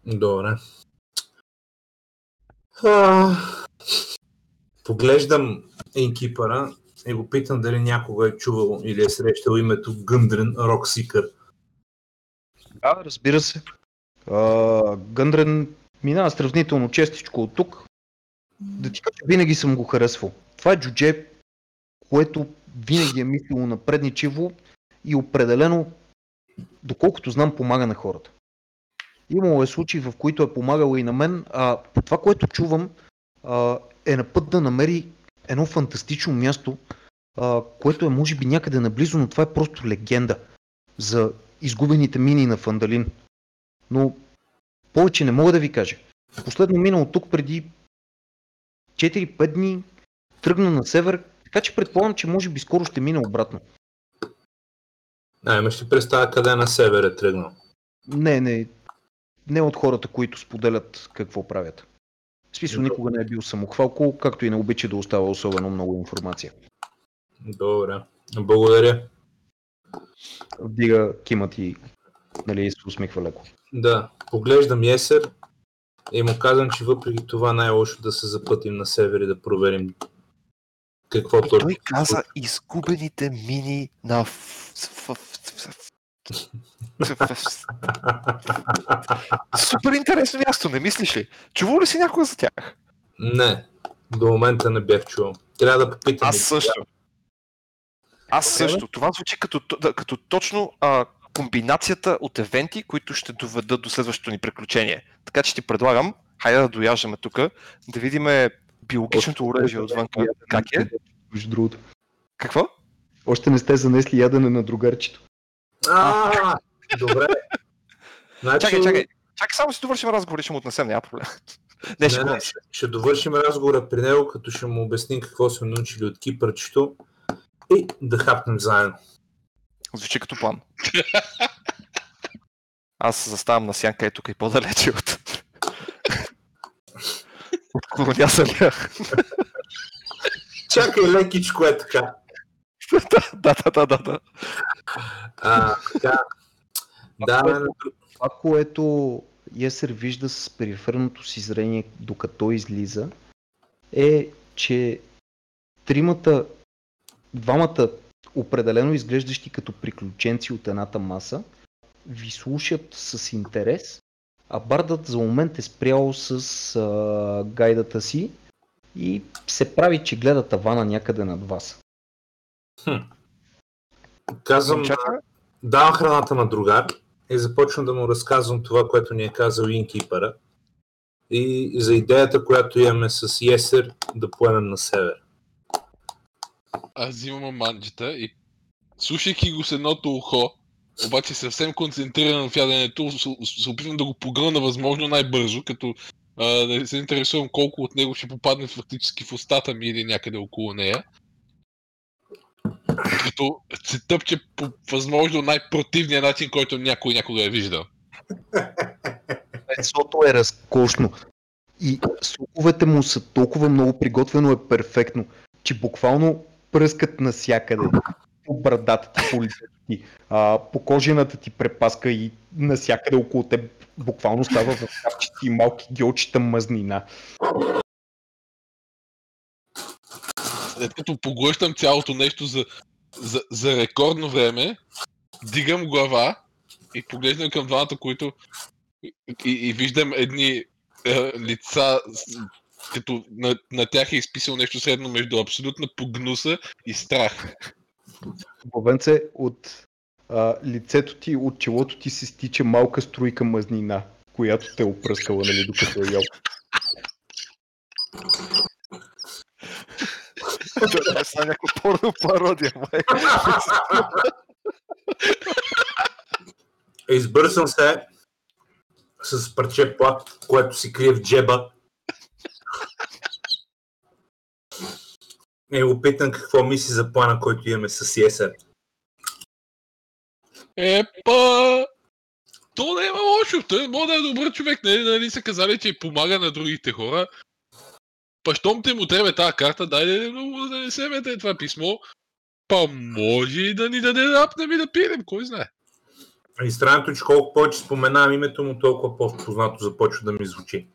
Добре. А, поглеждам инкипъра и го питам дали някога е чувал или е срещал името Гъндрен Роксикър. Да, разбира се. А, Гъндрен минава сравнително честичко от тук. Да ти кажа, винаги съм го харесвал. Това е джудже, което винаги е мислило напредничево и определено, доколкото знам, помага на хората. Имало е случаи, в които е помагало и на мен, а по това, което чувам, а, е на път да намери едно фантастично място, а, което е може би някъде наблизо, но това е просто легенда за изгубените мини на Фандалин. Но повече не мога да ви кажа. Последно минало тук преди 4-5 дни, тръгна на север, така че предполагам, че може би скоро ще мине обратно. А, имаш ли представа къде на север е тръгнал? Не, не, не от хората, които споделят какво правят. В смисъл никога не е бил самохвалко, както и не обича да остава особено много информация. Добре. Благодаря. Вдига кимът и нали, се усмихва леко. Да, поглеждам Есер и му казвам, че въпреки това най-лошо да се запътим на север и да проверим какво И точно. той каза изгубените мини на... Супер интересно място, не мислиш ли? Чувал ли си някога за тях? Не, до момента не бях чувал. Трябва да попитам. Аз също. Аз също. Това звучи като, като точно а, комбинацията от евенти, които ще доведат до следващото ни приключение. Така че ти предлагам, хайде да дояждаме тук, да видим биологичното оръжие отвън. Как е? Между другото. Какво? Още не сте занесли ядене на другарчето. А, добре. Значи, Чакай, чакай. Чакай, само си довършим разговор и ще му отнесем, няма проблем. Не, ще Не, не, ще довършим разговора при него, като ще му обясним какво сме научили от кипърчето и да хапнем заедно. Звучи като план. Аз заставам на сянка е тук и по-далече от... от колонясалия. Чакай лекичко е така. да, да, да, да, да. А, така. Да, на- Това, което Есер вижда с периферното си зрение, докато излиза, е, че тримата двамата определено изглеждащи като приключенци от едната маса, ви слушат с интерес, а бардът за момент е спрял с а, гайдата си и се прави, че гледа тавана някъде над вас. Казвам, Момчета, давам храната на другар и започвам да му разказвам това, което ни е казал инкипъра и за идеята, която имаме с Есер да поемем на север. Аз взимам манджата и слушайки го с едното ухо, обаче съвсем концентриран в яденето, се- опитвам да го погълна възможно най-бързо, като а, да се интересувам колко от него ще попадне фактически в устата ми или някъде около нея. Като се тъпче по възможно най-противния начин, който някой някога е виждал. Месото е разкошно и соковете му са толкова много приготвено е перфектно, че буквално пръскат навсякъде. По брадата ти, по лицето ти, а, по кожената ти препаска и навсякъде около теб буквално става в капчици и малки геочета мазнина. След като поглъщам цялото нещо за, за, за рекордно време, дигам глава и поглеждам към двамата, които и, и виждам едни е, лица, като на, на тях е изписал нещо средно между абсолютна погнуса и страх. Бовенце, от а, лицето ти, от челото ти се стича малка струйка мазнина, която те е опръскала, нали, докато е ял. това е някаква порно пародия, май. Избърсам се с парче плат, което си крие в джеба. Го питам какво мисли за плана, който имаме с Есер. Епа! То не е лошо, той може да е добър човек, нали, нали са казали, че помага на другите хора. Па щом те му трябва тази карта, дайде много да не се мете това писмо. Па може и да ни даде да апнем и да пием, кой знае. И странното, е, че колко повече споменавам името му, толкова по-познато започва да ми звучи.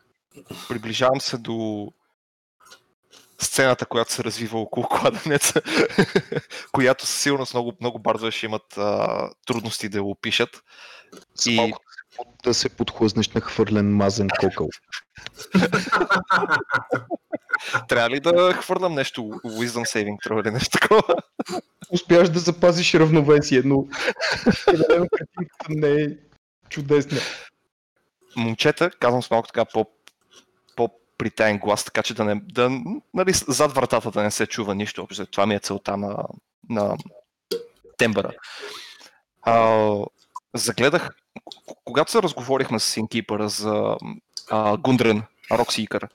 Приближавам се до сцената, която се развива около кладенеца, която със сигурност много, много бързо ще имат а, трудности да я опишат. С И- да се- подхлъзнеш на хвърлен мазен кокъл. Трябва ли да хвърлям нещо Wisdom Saving Throw или нещо такова? Успяваш да запазиш равновесие, но картинката не е чудесна. Момчета, казвам с малко така по, по-притаен глас, така че да не, да, нали, зад вратата да не се чува нищо. Това ми е целта на, на тембъра. А, загледах, когато се разговорихме с Инкипъра за а, Гундрен, Роксикър,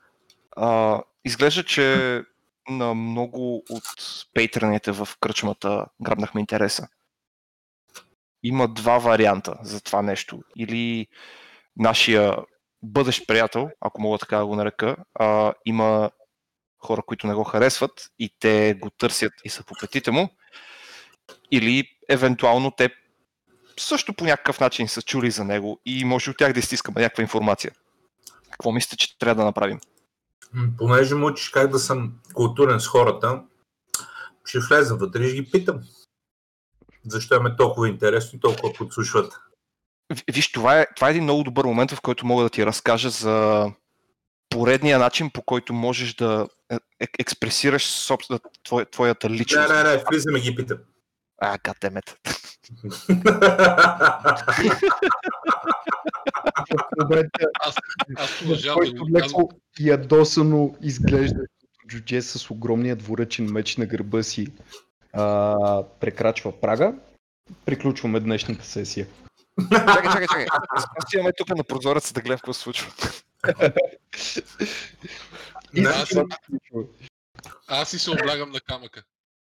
изглежда, че на много от пейтрените в кръчмата грабнахме интереса. Има два варианта за това нещо. Или нашия бъдещ приятел, ако мога така да го нарека, а, има хора, които не го харесват и те го търсят и са по петите му, или евентуално те също по някакъв начин са чули за него и може от тях да изтискаме някаква информация. Какво мислите, че трябва да направим? Понеже му учиш как да съм културен с хората, ще влеза вътре и ще ги питам. Защо им е толкова интересно и толкова подслушват. Виж, това е, това е един много добър момент, в който мога да ти разкажа за поредния начин, по който можеш да е- е- експресираш собствена, твоя, твоята личност. Не, не, не, влизаме ги питам. А, гадемет. Аз, аз да който леко ядосано изглежда джудже с огромния двуръчен меч на гърба си а, прекрачва прага, приключваме днешната сесия. Чакай, чакай, чакай. Аз имаме тук на прозореца да гледам какво се случва. Аз-. Аз си се облягам на камъка.